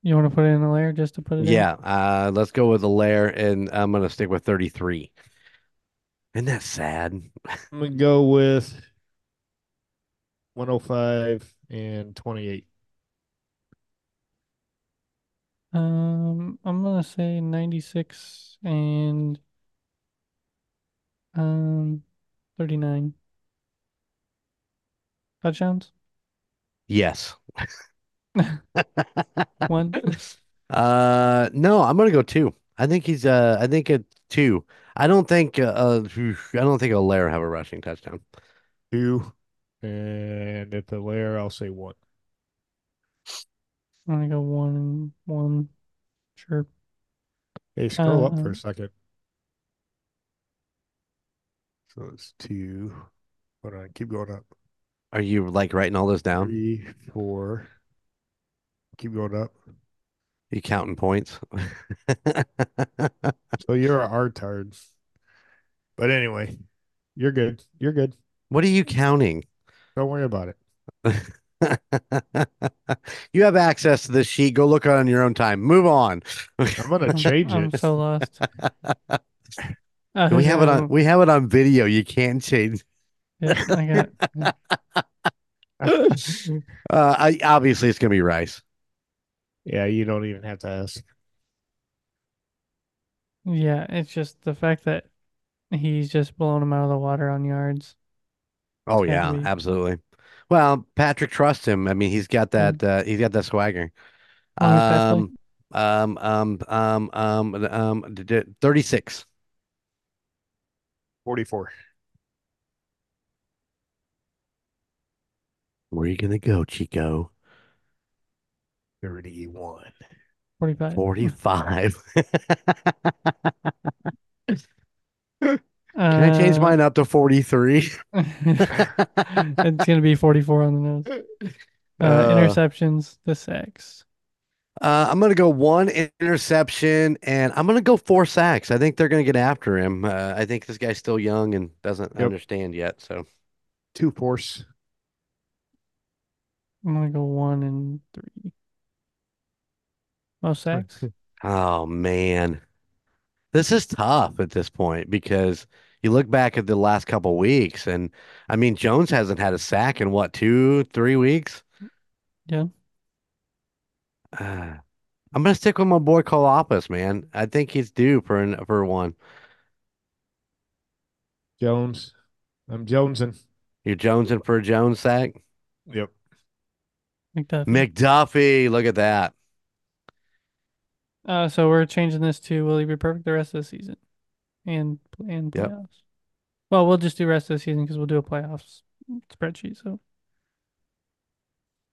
Speaker 3: You want to put it in the layer just to put it in?
Speaker 1: Yeah, uh, let's go with the layer, and I'm going to stick with 33. Isn't that sad?
Speaker 2: I'm going to go with 105 and 28.
Speaker 3: Um, I'm gonna say 96 and um 39 touchdowns.
Speaker 1: Yes.
Speaker 3: One.
Speaker 1: Uh, no, I'm gonna go two. I think he's uh, I think a two. I don't think uh, uh I don't think Helaire have a rushing touchdown.
Speaker 2: Two. And at the layer, I'll say one.
Speaker 3: I'm gonna go one and one. Sure.
Speaker 2: Hey, scroll up for
Speaker 3: Uh,
Speaker 2: a second. So it's two. Hold on, keep going up.
Speaker 1: Are you like writing all this down?
Speaker 2: Three, four. Keep going up.
Speaker 1: You counting points?
Speaker 2: So you're a artard. But anyway, you're good. You're good.
Speaker 1: What are you counting?
Speaker 2: Don't worry about it.
Speaker 1: You have access to this sheet. Go look on your own time. Move on.
Speaker 2: I'm gonna
Speaker 3: I'm,
Speaker 2: change
Speaker 3: I'm
Speaker 2: it.
Speaker 3: so lost. Uh,
Speaker 1: We have it on
Speaker 3: um,
Speaker 1: we have it on video. You can't change.
Speaker 3: Yeah, I got it.
Speaker 1: Uh I obviously it's gonna be Rice.
Speaker 2: Yeah, you don't even have to ask.
Speaker 3: Yeah, it's just the fact that he's just blowing him out of the water on yards.
Speaker 1: Oh
Speaker 3: It's
Speaker 1: yeah,
Speaker 3: gotta be.
Speaker 1: absolutely. Well, Patrick trusts him. I mean, he's got that uh he's got that swagger.
Speaker 3: How many stats play?
Speaker 1: Um um um um um um d- d- 36.
Speaker 2: 44.
Speaker 1: Where are you gonna go, Chico?
Speaker 2: 31.
Speaker 3: 45.
Speaker 1: 45.
Speaker 3: Uh,
Speaker 1: Can I change mine up to 43?
Speaker 3: it's gonna be 44 on the nose. Uh,
Speaker 1: Uh,
Speaker 3: interceptions, the sacks.
Speaker 1: Uh, I'm gonna go one interception, and I'm gonna go four sacks. I think they're gonna get after him. Uh, I think this guy's still young and doesn't
Speaker 2: Yep.
Speaker 1: understand yet. So
Speaker 2: Two force.
Speaker 3: I'm gonna go one and three. Most sacks.
Speaker 1: Oh man. This is tough at this point because you look back at the last couple weeks and I mean Jones hasn't had a sack in what, two, three weeks?
Speaker 3: Yeah.
Speaker 1: Uh, I'm gonna stick with my boy Karlaftis, man. I think he's due for an for one.
Speaker 2: Jones. I'm Jonesing.
Speaker 1: You're jonesing for a Jones sack?
Speaker 2: Yep.
Speaker 3: McDuffie.
Speaker 1: McDuffie, look at that.
Speaker 3: Uh, so we're changing this to will he be perfect the rest of the season and and
Speaker 1: Yep.
Speaker 3: playoffs. Well, we'll just do rest of the season because we'll do a playoffs spreadsheet. So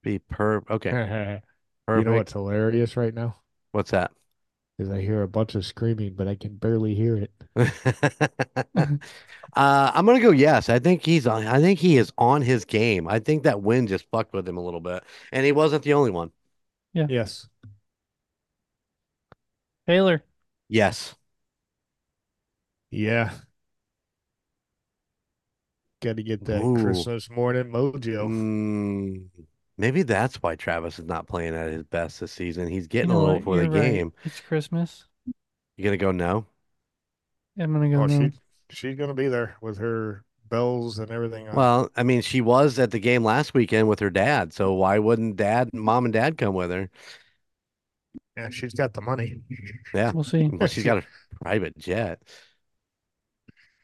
Speaker 1: Be per okay,
Speaker 2: you know what's hilarious right now?
Speaker 1: What's that?
Speaker 2: Is I hear a bunch of screaming, but I can barely hear it.
Speaker 1: uh, I'm gonna go yes. I think he's on. I think he is on his game. I think that win just fucked with him a little bit, and he wasn't the only one. Yeah.
Speaker 2: Yes.
Speaker 3: Taylor,
Speaker 1: Yes,
Speaker 2: Yeah. Got to get that
Speaker 1: Ooh.
Speaker 2: Christmas morning mojo.
Speaker 1: Mm, maybe that's why Travis is not playing at his best this season. He's
Speaker 3: you
Speaker 1: getting a little
Speaker 3: what?
Speaker 1: for the
Speaker 3: right.
Speaker 1: game.
Speaker 3: It's Christmas.
Speaker 1: You gonna go no?
Speaker 3: I'm gonna go
Speaker 2: Oh,
Speaker 3: no.
Speaker 2: she she's gonna be there with her bells and everything on.
Speaker 1: Well, I mean, she was at the game last weekend with her dad, so why wouldn't dad, mom and dad come with her?
Speaker 2: yeah, she's got the money.
Speaker 1: Yeah.
Speaker 3: We'll see.
Speaker 1: Well, she's got a private jet.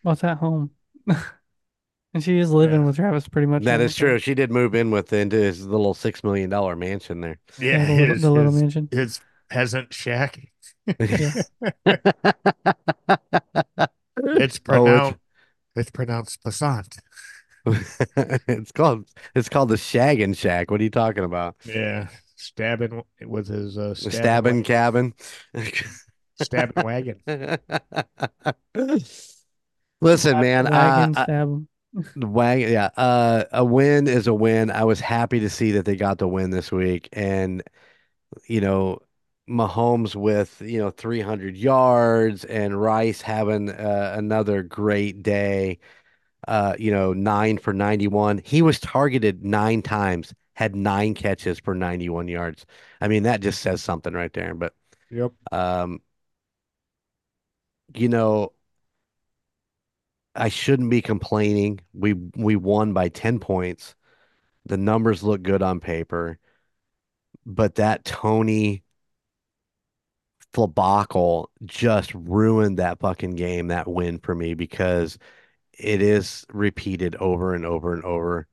Speaker 3: What's at home? and she is living
Speaker 2: Yeah.
Speaker 3: with Travis pretty much.
Speaker 1: That is
Speaker 3: all
Speaker 1: is
Speaker 3: the time.
Speaker 1: true. She did move in with into his little six million dollar mansion there.
Speaker 2: Yeah,
Speaker 3: the little,
Speaker 2: his,
Speaker 3: the little
Speaker 2: his,
Speaker 3: mansion.
Speaker 2: his peasant shack.
Speaker 3: Yeah.
Speaker 2: It's
Speaker 1: Oh,
Speaker 2: pronounced. it's pronounced passant.
Speaker 1: it's called it's called the Shaggin' Shack. What are you talking about?
Speaker 2: Yeah, stabbing with his uh, stabbing,
Speaker 1: stabbing cabin.
Speaker 2: stabbing wagon.
Speaker 1: Listen, man,
Speaker 3: Wagon
Speaker 1: uh, I-
Speaker 3: stab
Speaker 1: wagon, yeah. Uh, a win is a win. I was happy to see that they got the win this week, and you know, Mahomes with you know 300 yards and Rice having uh, another great day. Uh, you know, nine for 91. He was targeted nine times, had nine catches for 91 yards. I mean, that just says something right there. But
Speaker 2: Yep.
Speaker 1: um, you know. I shouldn't be complaining. We we won by 10 points. The numbers look good on paper, but that Toney debacle just ruined that fucking game, that win for me because it is repeated over and over and over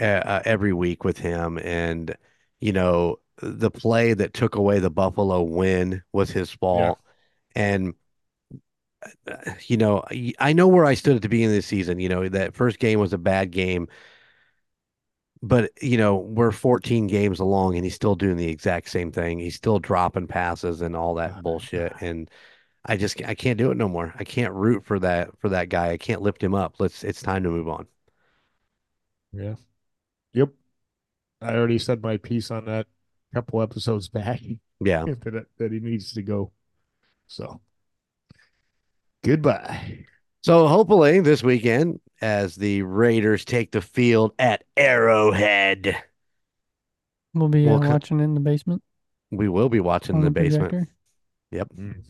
Speaker 1: uh, uh, every week with him. And you know, the play that took away the Buffalo win was his fault. And uh, you know, I- know where I stood at the beginning of the season. You know, that first game was a bad game, but you know, we're 14 games along and he's still doing the exact same thing. He's still dropping passes and all that
Speaker 2: Oh,
Speaker 1: bullshit.
Speaker 2: God.
Speaker 1: And I just I can't do it no more. I can't root for that for that guy. I can't lift him up. Let's it's time to move on.
Speaker 2: Yeah. Yep. I already said my piece on that a couple episodes back
Speaker 1: Yeah.
Speaker 2: that, that he needs to go. So goodbye.
Speaker 1: So hopefully this weekend, as the Raiders take the field at Arrowhead,
Speaker 3: We'll be uh,
Speaker 1: We'll co-
Speaker 3: watching in the basement
Speaker 1: we will be watching
Speaker 3: on
Speaker 1: the
Speaker 3: the
Speaker 1: basement.
Speaker 3: projector.
Speaker 2: Mm.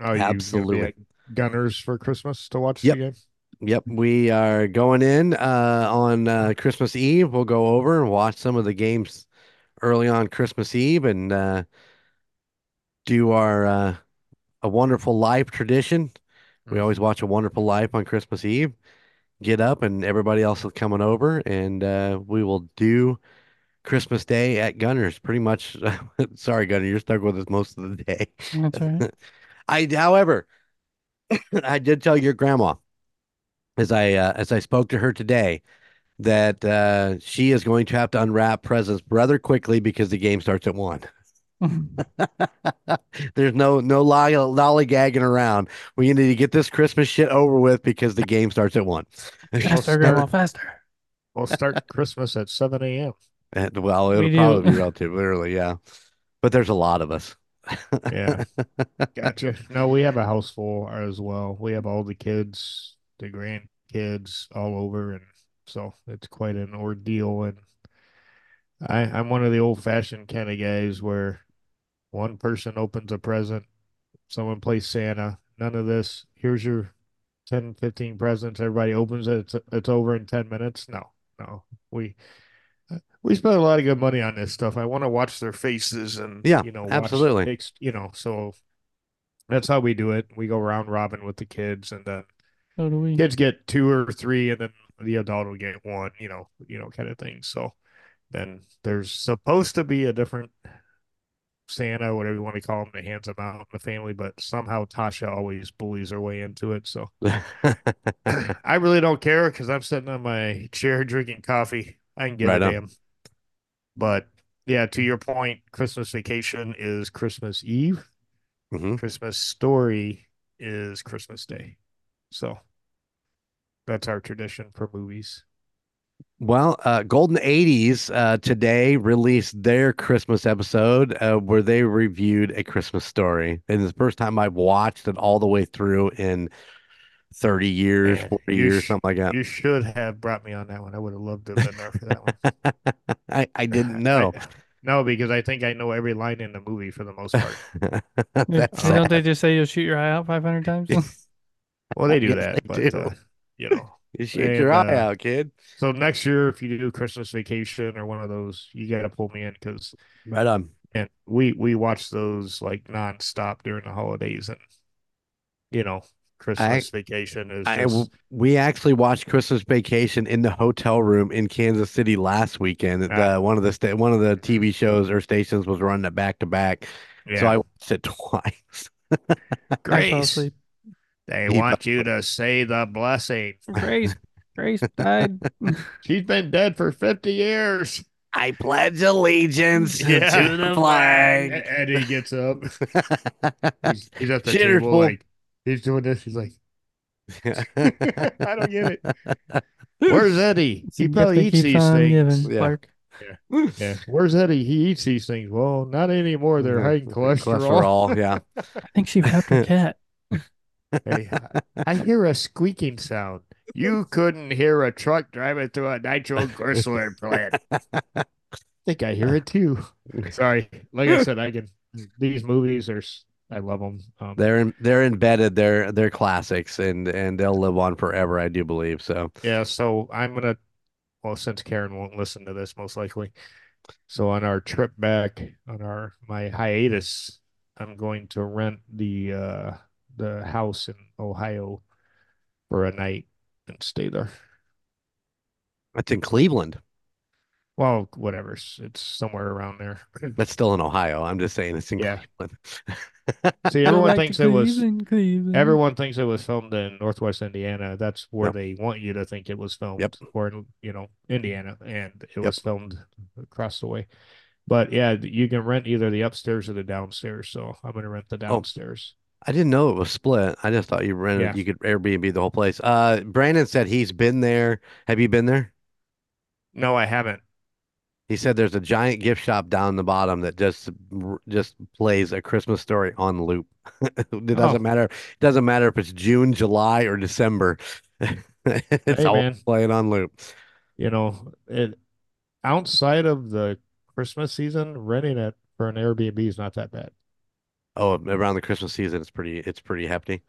Speaker 2: Oh, you gonna be
Speaker 1: Absolutely.
Speaker 2: at Gunners for Christmas to watch
Speaker 1: Yep.
Speaker 2: the game?
Speaker 1: Yep, we are going in uh, on uh, Christmas Eve. We'll go over and watch some of the games early on Christmas Eve and uh, do our uh, a wonderful live tradition. We always watch a wonderful life on Christmas Eve. Get up and everybody else is coming over, and uh, we will do Christmas Day at Gunners. Pretty much. Sorry, Gunner, you're stuck with us most of the day.
Speaker 3: That's right.
Speaker 1: I, however, I did tell your grandma as I uh, as I spoke to her today that uh, she is going to have to unwrap presents rather quickly because the game starts at one. There's no no lolly, lollygagging around. We need to get this Christmas shit over with because the game starts at one.
Speaker 3: faster, grandma, faster.
Speaker 2: We'll start Christmas at 7 a.m.
Speaker 1: And, well, it'll
Speaker 3: do.
Speaker 1: probably be relatively early, yeah. But there's a lot of us.
Speaker 2: Yeah. Gotcha. No, we have a house full as well. We have all the kids, the grandkids all over, and so it's quite an ordeal. And I, I'm one of the old-fashioned kind of guys where one person opens a present, someone plays Santa. None of this. Here's your 10, 15 presents. Everybody opens it. It's, it's over in 10 minutes. No, no. We we spend a lot of good money on this stuff. I want to watch their faces and
Speaker 1: Yeah,
Speaker 2: you know,
Speaker 1: absolutely.
Speaker 2: the you know, so that's how we do it. We go round robin with the kids, and then
Speaker 3: So do we.
Speaker 2: kids get two or three, and then the adult will get one. You know, you know, kind of thing. So then there's supposed to be a different Santa, whatever you want to call him, that hands them out in the family, but somehow Tasha always bullies her way into it. So I really don't care because I'm sitting on my chair drinking coffee. I can get
Speaker 1: Right
Speaker 2: a damn. But yeah, to your point, Christmas vacation is Christmas Eve.
Speaker 1: Mhm.
Speaker 2: Christmas story is Christmas Day. So that's our tradition for movies.
Speaker 1: Well, uh, Golden 80s uh, today released their Christmas episode uh, where they reviewed A Christmas Story. And it's the first time I've watched it all the way through in 30 years,
Speaker 2: Man,
Speaker 1: 40
Speaker 2: you
Speaker 1: years,
Speaker 2: sh-
Speaker 1: something like that.
Speaker 2: You should have brought me on that one. I would have loved to have been there for that one.
Speaker 1: I, I didn't know.
Speaker 2: I- no, because I think I know every line in the movie for the most part.
Speaker 1: That's
Speaker 3: Don't they just say you'll shoot your eye out 500 times?
Speaker 2: Well, they do
Speaker 1: Yes,
Speaker 2: that,
Speaker 1: they
Speaker 2: but
Speaker 1: do.
Speaker 2: uh, you know,
Speaker 1: You shoot your
Speaker 2: And,
Speaker 1: eye
Speaker 2: uh,
Speaker 1: out, kid.
Speaker 2: So next year, if you do Christmas Vacation or one of those, you got to pull me in because
Speaker 1: Right on.
Speaker 2: and we we watch those like nonstop during the holidays and you know Christmas Vacation is
Speaker 1: I,
Speaker 2: just
Speaker 1: we actually watched Christmas Vacation in the hotel room in Kansas City last weekend.
Speaker 2: Ah.
Speaker 1: The, one of the sta- one of the TV shows or stations was running it back to back, so I watched it twice.
Speaker 3: I fell
Speaker 2: Grace,
Speaker 3: asleep.
Speaker 2: They
Speaker 1: He
Speaker 2: want you to say the blessing.
Speaker 3: Grace, Grace died.
Speaker 2: She's been dead for fifty years.
Speaker 1: I pledge allegiance
Speaker 2: Yeah.
Speaker 1: to the
Speaker 2: And,
Speaker 1: flag.
Speaker 2: and he gets up. He's, he's at the
Speaker 1: Shitter's
Speaker 2: table like he's doing this. He's like, I don't get it. Where's Eddie?
Speaker 3: It's
Speaker 2: He
Speaker 3: gift
Speaker 2: probably eats these things.
Speaker 3: giving,
Speaker 1: Yeah.
Speaker 3: Clark.
Speaker 2: Yeah. Where's Eddie? He eats these things. Well, not anymore. They're high in cholesterol.
Speaker 1: Cholesterol, yeah.
Speaker 3: I think she wrapped her cat.
Speaker 2: Hey, I- I hear a squeaking sound. You couldn't hear a truck driving through a nitroglycerin plant. I think I hear it too. Sorry. Like I said, I can. These movies are. I love them. Um,
Speaker 1: They're in, they're embedded. They're they're classics, and and they'll live on forever. I do believe so.
Speaker 2: yeah. So I'm gonna. Well, since Karen won't listen to this, most likely. So on our trip back, on our my hiatus, I'm going to rent the uh the house in Ohio for a night and stay there.
Speaker 1: It's in Cleveland.
Speaker 2: Well, whatever. It's, somewhere around there.
Speaker 1: That's still in Ohio. I'm just saying it's in
Speaker 2: Yeah.
Speaker 1: Cleveland.
Speaker 2: See, everyone
Speaker 3: to
Speaker 2: thinks it was
Speaker 3: Cleveland,
Speaker 2: everyone thinks it was filmed in Northwest Indiana. That's where
Speaker 1: Yep.
Speaker 2: they want you to think it was filmed,
Speaker 1: Yep.
Speaker 2: or you know, Indiana, and it
Speaker 1: Yep.
Speaker 2: was filmed across the way. But yeah, you can rent either the upstairs or the downstairs. So I'm gonna rent the
Speaker 1: Oh. I didn't know it was split. I just thought you rented
Speaker 2: Yeah.
Speaker 1: you could Airbnb the whole place. Uh, Brandon said he's been there. Have you been there?
Speaker 2: No, I haven't.
Speaker 1: He said there's a giant gift shop down the bottom that just just plays a Christmas story on loop. It doesn't
Speaker 2: Oh.
Speaker 1: matter. It doesn't matter if it's June, July, or December. It's
Speaker 2: Hey,
Speaker 1: all
Speaker 2: man.
Speaker 1: playing on loop.
Speaker 2: You know, it outside of the Christmas season, renting it for an Airbnb is not that bad.
Speaker 1: Oh, around the Christmas season, it's pretty it's pretty hefty.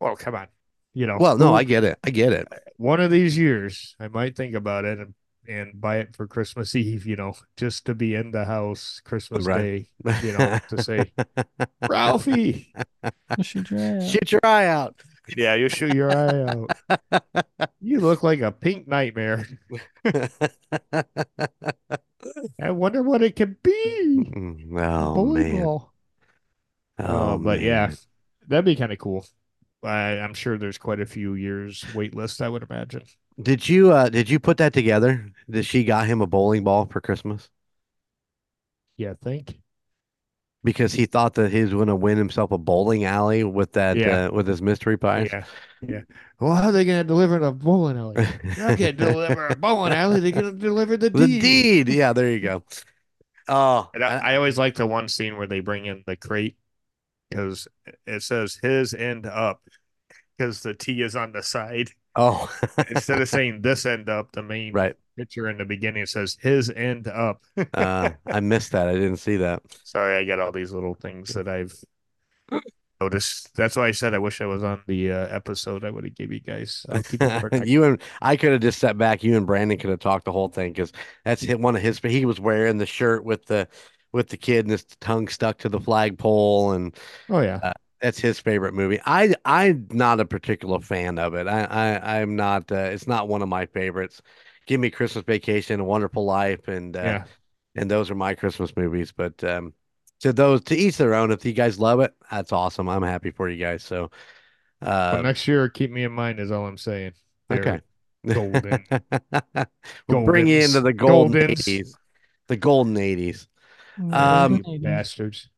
Speaker 2: Well, come on. You know,
Speaker 1: Well, no, I get it. I get it.
Speaker 2: one of these years, I might think about it and, and buy it for Christmas Eve, you know, just to be in the house Christmas
Speaker 1: Right.
Speaker 2: Day, you know, to say, Ralphie,
Speaker 3: Shoot your eye out.
Speaker 1: Shoot your eye out.
Speaker 2: yeah, you shoot your eye out. You look like a pink nightmare. I wonder what it could be.
Speaker 1: Mm, oh
Speaker 2: Bowling
Speaker 1: man.
Speaker 2: ball.
Speaker 1: Oh
Speaker 2: Uh, but yeah, that'd be kind of cool. I, I'm sure there's quite a few years wait list, I would imagine.
Speaker 1: Did you uh did you put that together? That she got him a bowling ball for Christmas?
Speaker 2: Yeah, I think.
Speaker 1: Because he thought that he was going to win himself a bowling alley with that
Speaker 2: Yeah.
Speaker 1: uh, with his mystery prize.
Speaker 2: Yeah, yeah. Well, how are they going to deliver the bowling alley? They're going to deliver a bowling alley. They're going to deliver the
Speaker 1: The
Speaker 2: deed.
Speaker 1: deed. Yeah, there you go. Oh,
Speaker 2: I, I always like the one scene where they bring in the crate because it says his end up because the T is on the side.
Speaker 1: oh,
Speaker 2: Instead of saying this end up, the main
Speaker 1: right.
Speaker 2: picture in the beginning says his end up.
Speaker 1: Uh, I missed that. I didn't see that.
Speaker 2: Sorry, I got all these little things that I've noticed. That's why I said I wish I was on the uh, episode. I would have gave you guys. I'll keep it protected.
Speaker 1: you and I could have just sat back. You and Brandon could have talked the whole thing because that's hit one of his. But He was wearing the shirt with the with the kid and his tongue stuck to the flagpole, and
Speaker 2: oh yeah,
Speaker 1: that's his favorite movie. I I'm not a particular fan of it. I I I'm not. Uh, it's not one of my favorites. Give me Christmas Vacation, A Wonderful Life, and uh,
Speaker 2: yeah.
Speaker 1: and those are my Christmas movies. But um, to those to each their own. If you guys love it, that's awesome. I'm happy for you guys. So, uh,
Speaker 2: next year, keep me in mind. Is all I'm saying. They're
Speaker 1: okay.
Speaker 2: golden.
Speaker 1: we'll bring you into the golden 80s. The golden 80s.
Speaker 3: Yeah,
Speaker 1: Um,
Speaker 2: bastards.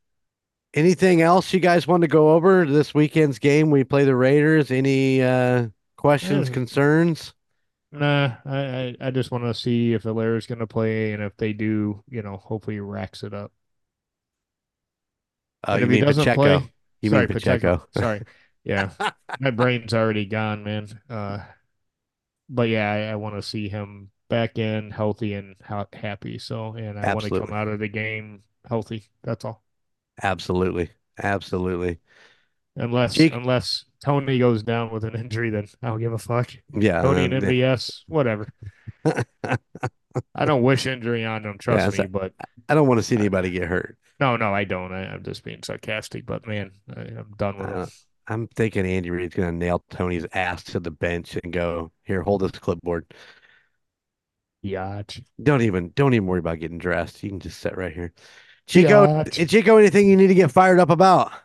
Speaker 1: Anything else you guys want to go over this weekend's game? We play the Raiders. Any uh, questions,
Speaker 2: Yeah.
Speaker 1: concerns?
Speaker 2: Nah, I, I, I just want to see if Valera's going to play, and if they do, you know, hopefully he racks it up.
Speaker 1: Uh, you
Speaker 2: if he
Speaker 1: mean
Speaker 2: doesn't
Speaker 1: Pacheco?
Speaker 2: play,
Speaker 1: You
Speaker 2: sorry,
Speaker 1: mean Pacheco?
Speaker 2: Sorry, yeah, my brain's already gone, man. Uh, but yeah, I, I want to see him back in healthy and ha happy. So, and I want to come out of the game healthy. That's all.
Speaker 1: Absolutely. Absolutely.
Speaker 2: Unless
Speaker 1: Jake-
Speaker 2: unless Toney goes down with an injury, then I don't give a fuck.
Speaker 1: Yeah.
Speaker 2: Toney and
Speaker 1: um,
Speaker 2: MVS, whatever. I don't wish injury on them, trust
Speaker 1: Yeah,
Speaker 2: me, but
Speaker 1: I don't want to see anybody get hurt.
Speaker 2: no, no, I don't. I, I'm just being sarcastic, but man, I, I'm done with
Speaker 1: Uh,
Speaker 2: it.
Speaker 1: I'm thinking Andy Reid's gonna nail Toney's ass to the bench and go, here, hold this clipboard.
Speaker 2: Yacht.
Speaker 1: Don't even don't even worry about getting dressed. You can just sit right here. Chico,
Speaker 2: Yacht.
Speaker 1: eh, Chico, anything you need to get fired up about? Want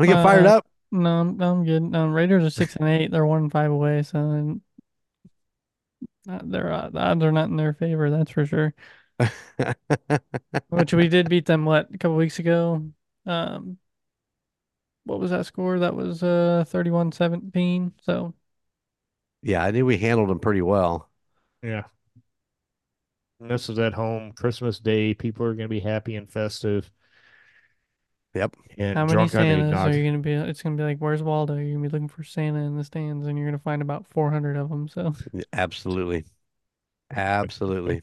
Speaker 1: to get fired
Speaker 3: Uh,
Speaker 1: up?
Speaker 3: No, I'm, I'm good. Um, Raiders are six and eight. They're one and five away, so uh, they're uh, the odds are not in their favor. That's for sure. Which we did beat them what a couple weeks ago. Um, what was that score? That was uh 31-17. So
Speaker 1: yeah, I knew we handled them pretty well.
Speaker 2: Yeah. And this is at home, Christmas Day. People are going to be happy and festive.
Speaker 1: Yep.
Speaker 2: And
Speaker 3: how many
Speaker 2: drunk on
Speaker 3: Santas
Speaker 2: eggnog.
Speaker 3: are you gonna be? It's gonna be like, where's Waldo? You're gonna be looking for Santa in the stands, and you're gonna find about 400 of them. So
Speaker 1: Absolutely. Absolutely.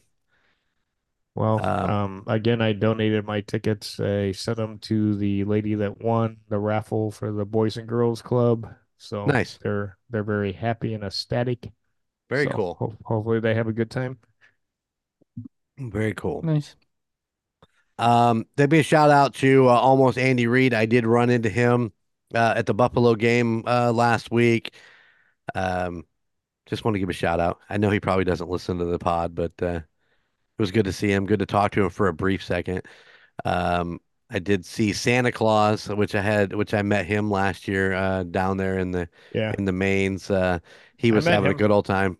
Speaker 2: Well,
Speaker 1: Um,
Speaker 2: um, again, I donated my tickets. I sent them to the lady that won the raffle for the Boys and Girls Club. So
Speaker 1: Nice.
Speaker 2: they're they're very happy and ecstatic.
Speaker 1: Very
Speaker 2: So
Speaker 1: cool.
Speaker 2: ho- hopefully they have a good time.
Speaker 1: Very cool.
Speaker 3: nice.
Speaker 1: Um, there'd be a shout out to uh, almost Andy Reid. I did run into him uh, at the Buffalo game uh, last week. Um, just want to give a shout out. I know he probably doesn't listen to the pod, but uh, it was good to see him. Good to talk to him for a brief second. Um, I did see Santa Claus, which I had, which I met him last year uh, down there in the
Speaker 2: Yeah.
Speaker 1: in the mains. Uh, he was
Speaker 2: met
Speaker 1: having a good old time.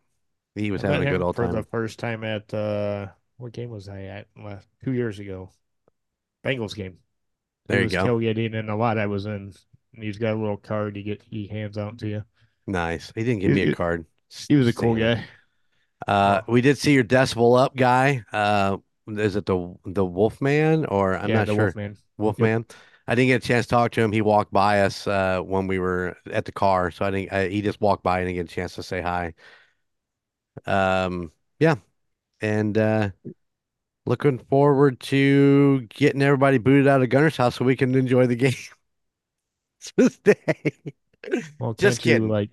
Speaker 1: He was
Speaker 2: I met
Speaker 1: having a good
Speaker 2: him
Speaker 1: old
Speaker 2: for
Speaker 1: time.
Speaker 2: the first time at uh what game was I at last two years ago? Bengals game. He
Speaker 1: There you
Speaker 2: was
Speaker 1: go.
Speaker 2: tailgating in a lot I was in. He's got a little card he get he hands out to you.
Speaker 1: Nice. He didn't give
Speaker 2: He-
Speaker 1: me a card.
Speaker 2: He was a cool guy.
Speaker 1: Uh, we did see your decibel up guy. Uh, is it the the Wolfman or I'm
Speaker 2: yeah,
Speaker 1: not
Speaker 2: the
Speaker 1: sure.
Speaker 2: Wolfman.
Speaker 1: Wolfman. I didn't get a chance to talk to him. He walked by us uh when we were at the car, so I didn't. He just walked by and didn't get a chance to say hi. Um, yeah, and uh, looking forward to getting everybody booted out of Gunner's house so we can enjoy the game this day.
Speaker 2: Well,
Speaker 1: Just
Speaker 2: can't you
Speaker 1: kidding.
Speaker 2: like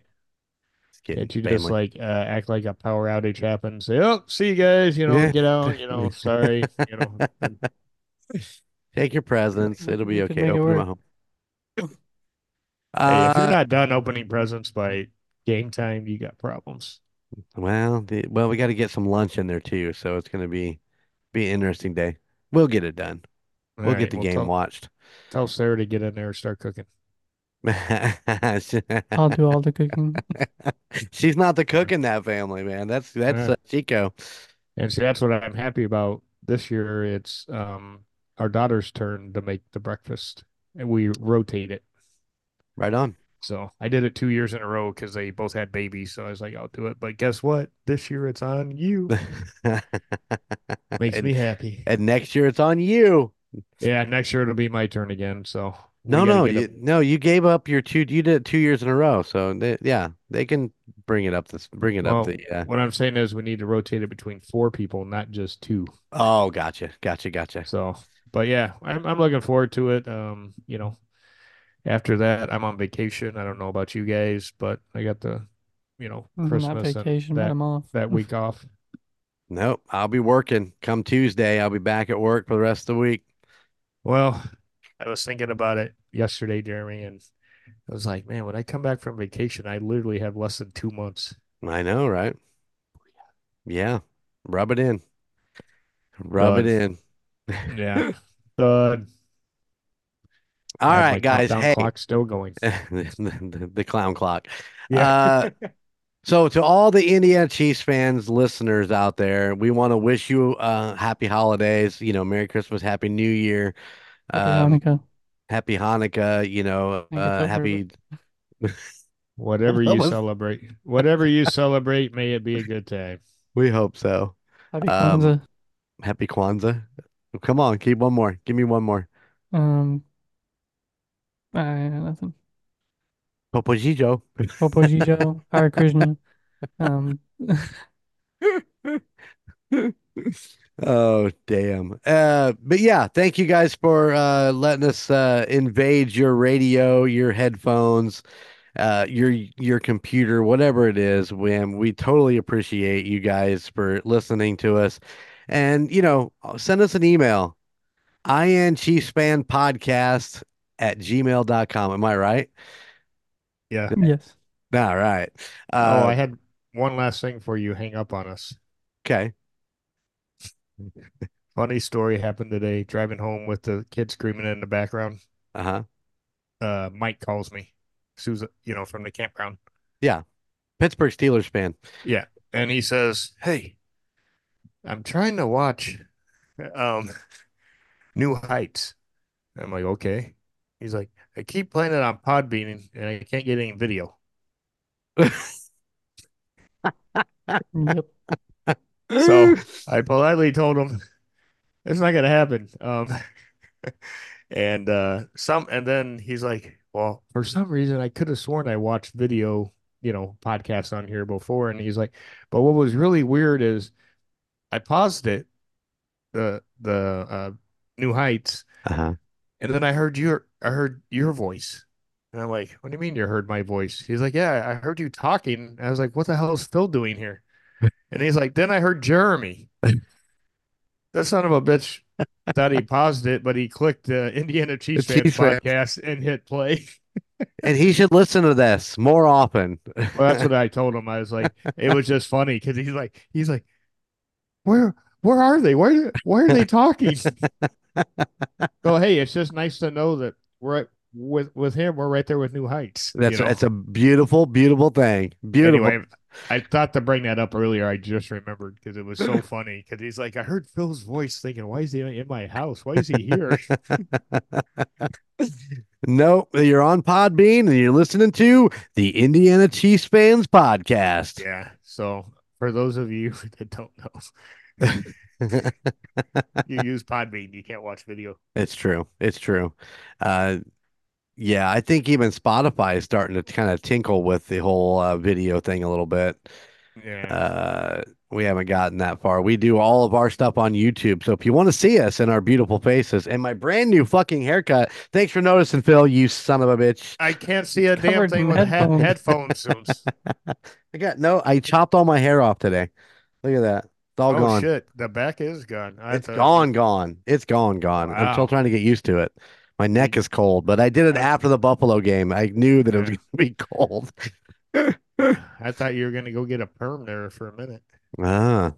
Speaker 1: Just kidding,
Speaker 2: can't you just like uh, act like a power outage happened? Say, oh, see you guys, you know,
Speaker 1: Yeah.
Speaker 2: get out, you know, sorry, you know.
Speaker 1: Take your presents. It'll be okay. Open them home.
Speaker 2: Hey, if you're
Speaker 1: Uh,
Speaker 2: not done opening presents by game time, you got problems.
Speaker 1: Well, the, well, we got to get some lunch in there too, so it's gonna be be an interesting day. We'll get it done.
Speaker 2: All
Speaker 1: We'll
Speaker 2: right,
Speaker 1: get the
Speaker 2: well,
Speaker 1: game
Speaker 2: tell,
Speaker 1: watched.
Speaker 2: tell Sarah to get in there and start cooking.
Speaker 3: I'll do all the cooking.
Speaker 1: She's not the cook in that family, man. That's that's
Speaker 2: Alright.
Speaker 1: uh, Chico.
Speaker 2: And see, that's what I'm happy about this year. It's um our daughter's turn to make the breakfast, and we rotate it.
Speaker 1: Right on.
Speaker 2: So I did it two years in a row because they both had babies. So I was like, I'll do it. But guess what? This year it's on you. Makes
Speaker 1: and,
Speaker 2: me happy.
Speaker 1: and next year it's on you.
Speaker 2: Yeah, next year it'll be my turn again. So
Speaker 1: No, no, you, no. You gave up your two. You did it two years in a row. So they, yeah, they can bring it up. This bring it
Speaker 2: Well,
Speaker 1: up. The uh,
Speaker 2: What I'm saying is we need to rotate it between four people, not just two.
Speaker 1: oh, gotcha, gotcha, gotcha.
Speaker 2: So, but yeah, I'm I'm looking forward to it. Um, you know, after that, I'm on vacation. I don't know about you guys, but I got the, you know,
Speaker 3: Not
Speaker 2: Christmas
Speaker 3: vacation,
Speaker 2: and
Speaker 3: but
Speaker 2: that
Speaker 3: I'm off.
Speaker 2: that week off.
Speaker 1: Nope, I'll be working. Come Tuesday, I'll be back at work for the rest of the week.
Speaker 2: Well, I was thinking about it yesterday, Jeremy, and I was like, man, when I come back from vacation, I literally have less than two months.
Speaker 1: I know, right? Yeah, rub it in. Rub it in.
Speaker 2: Yeah. Uh,
Speaker 1: All
Speaker 2: I
Speaker 1: right, guys.
Speaker 2: countdown
Speaker 1: Hey,
Speaker 2: clock still going.
Speaker 1: the, the, the clown clock.
Speaker 2: Yeah.
Speaker 1: Uh, So to all the Indiana Chiefs fans, listeners out there, we want to wish you uh happy holidays, you know, Merry Christmas, Happy New Year,
Speaker 3: Happy
Speaker 1: um,
Speaker 3: Hanukkah.
Speaker 1: Happy Hanukkah, you know,
Speaker 3: I think it's
Speaker 1: uh happy
Speaker 2: Whatever you celebrate, whatever you celebrate, may it be a good time.
Speaker 1: we hope so.
Speaker 3: Happy
Speaker 1: um,
Speaker 3: Kwanzaa.
Speaker 1: Happy Kwanzaa. Come on, keep one more. Give me one more.
Speaker 3: Um, uh, nothing.
Speaker 1: Popojijo.
Speaker 3: Popojijo, Hare Krishna. Um,
Speaker 1: Oh, damn. Uh, but yeah, thank you guys for uh letting us uh invade your radio, your headphones, uh, your your computer, whatever it is. When we totally appreciate you guys for listening to us, and you know, send us an email, in Chiefs fan podcast at gmail.com. Am I right?
Speaker 2: Yeah.
Speaker 3: Yes.
Speaker 1: All right.
Speaker 2: oh,
Speaker 1: Uh,
Speaker 2: I had one last thing for you. Hang up on us.
Speaker 1: okay.
Speaker 2: Funny story happened today. Driving home with the kid screaming in the background.
Speaker 1: Uh huh.
Speaker 2: Uh, Mike calls me. Susan, you know, from the campground. Yeah.
Speaker 1: Pittsburgh Steelers fan.
Speaker 2: Yeah. And he says, Hey, I'm trying to watch um New Heights. I'm like, okay. He's like, I keep playing it on Podbean and I can't get any video. So I politely told him it's not gonna happen. Um and uh some and then he's like, Well, for some reason I could have sworn I watched video, you know, podcasts on here before. And he's like, but what was really weird is I paused it, the the uh New Heights,
Speaker 1: uh huh.
Speaker 2: And then I heard your I heard your voice. And I'm like, what do you mean you heard my voice? He's like, yeah, I heard you talking. I was like, what the hell is Phil doing here? And he's like, then I heard Jeremy. that son of a bitch thought he paused it, but he clicked uh, Indiana Chiefs
Speaker 1: The
Speaker 2: fans
Speaker 1: Chiefs
Speaker 2: podcast and hit play.
Speaker 1: And he should listen to this more often.
Speaker 2: Well, that's what I told him. I was like, it was just funny because he's like, he's like, where where are they? Where why are they talking? so hey, it's just nice to know that we're at, with with him. We're right there with New Heights. you
Speaker 1: That's
Speaker 2: know?
Speaker 1: it's a beautiful, beautiful thing. Beautiful.
Speaker 2: Anyway, I thought to bring that up earlier. I just remembered because it was so funny. Because he's like, I heard Phil's voice, thinking, why is he in my house? Why is he here?
Speaker 1: no, you're on Podbean and you're listening to the Indiana Chiefs fans podcast.
Speaker 2: yeah. So for those of you that don't know, you use Podbean, you can't watch video.
Speaker 1: It's true. It's true. Uh, yeah, I think even Spotify is starting to kind of tinkle with the whole uh, video thing a little bit.
Speaker 2: Yeah.
Speaker 1: Uh, we haven't gotten that far. We do all of our stuff on YouTube. So if you want to see us and our beautiful faces and my brand new fucking haircut, thanks for noticing, Phil, you son of a bitch.
Speaker 2: I can't see a damn thing
Speaker 3: in
Speaker 2: with headphones.
Speaker 3: headphones.
Speaker 2: headphones.
Speaker 1: I got no, I chopped all my hair off today. Look at that. It's all
Speaker 2: oh
Speaker 1: gone.
Speaker 2: shit, the back is gone. I
Speaker 1: It's
Speaker 2: thought-
Speaker 1: gone, gone. It's gone, gone. I'm still trying to get used to it. My neck is cold, but I did it after the Buffalo game. I knew that it was going to be cold.
Speaker 2: I thought you were gonna go get a perm there for a minute.
Speaker 1: Ah,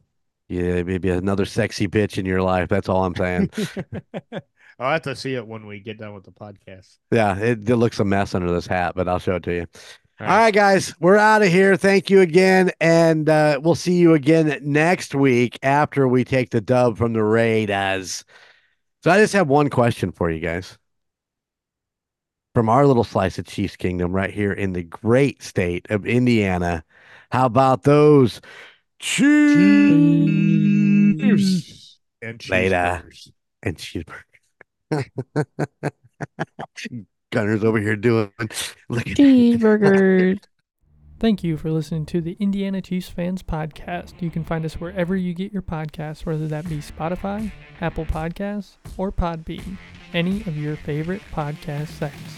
Speaker 1: yeah, maybe another sexy bitch in your life. That's all I'm saying.
Speaker 2: I'll have to see it when we get done with the podcast.
Speaker 1: yeah, it, it looks a mess under this hat, but I'll show it to you.
Speaker 2: All
Speaker 1: All right, guys, we're out of here. Thank you again, and uh, we'll see you again next week after we take the dub from the Raiders. So I just have one question for you guys. From our little slice of Chiefs Kingdom right here in the great state of Indiana, how about those Chiefs
Speaker 2: And
Speaker 1: Later. and cheeseburgers? Gunner's over here doing look at
Speaker 3: Cheeseburgers. Thank you for listening to the Indiana Chiefs Fans Podcast. You can find us wherever you get your podcasts, whether that be Spotify, Apple Podcasts, or Podbean, any of your favorite podcast sites.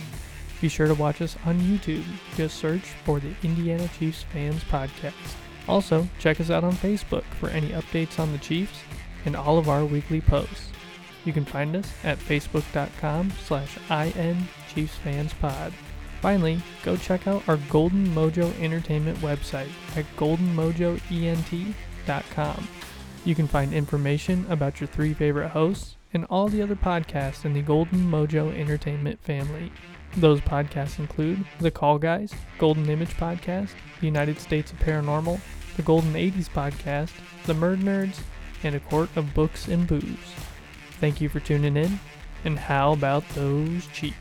Speaker 3: Be sure to watch us on YouTube. Just search for the Indiana Chiefs Fans Podcast. Also, check us out on Facebook for any updates on the Chiefs and all of our weekly posts. You can find us at facebook.com slash IN Chiefs Fans Pod. Finally, go check out our Golden Mojo Entertainment website at goldenmojoent.com. You can find information about your three favorite hosts and all the other podcasts in the Golden Mojo Entertainment family. Those podcasts include The Call Guys, Golden Image Podcast, The United States of Paranormal, The Golden 80s Podcast, The Murd Nerds, and A Court of Books and Booze. Thank you for tuning in, and how about those Chiefs?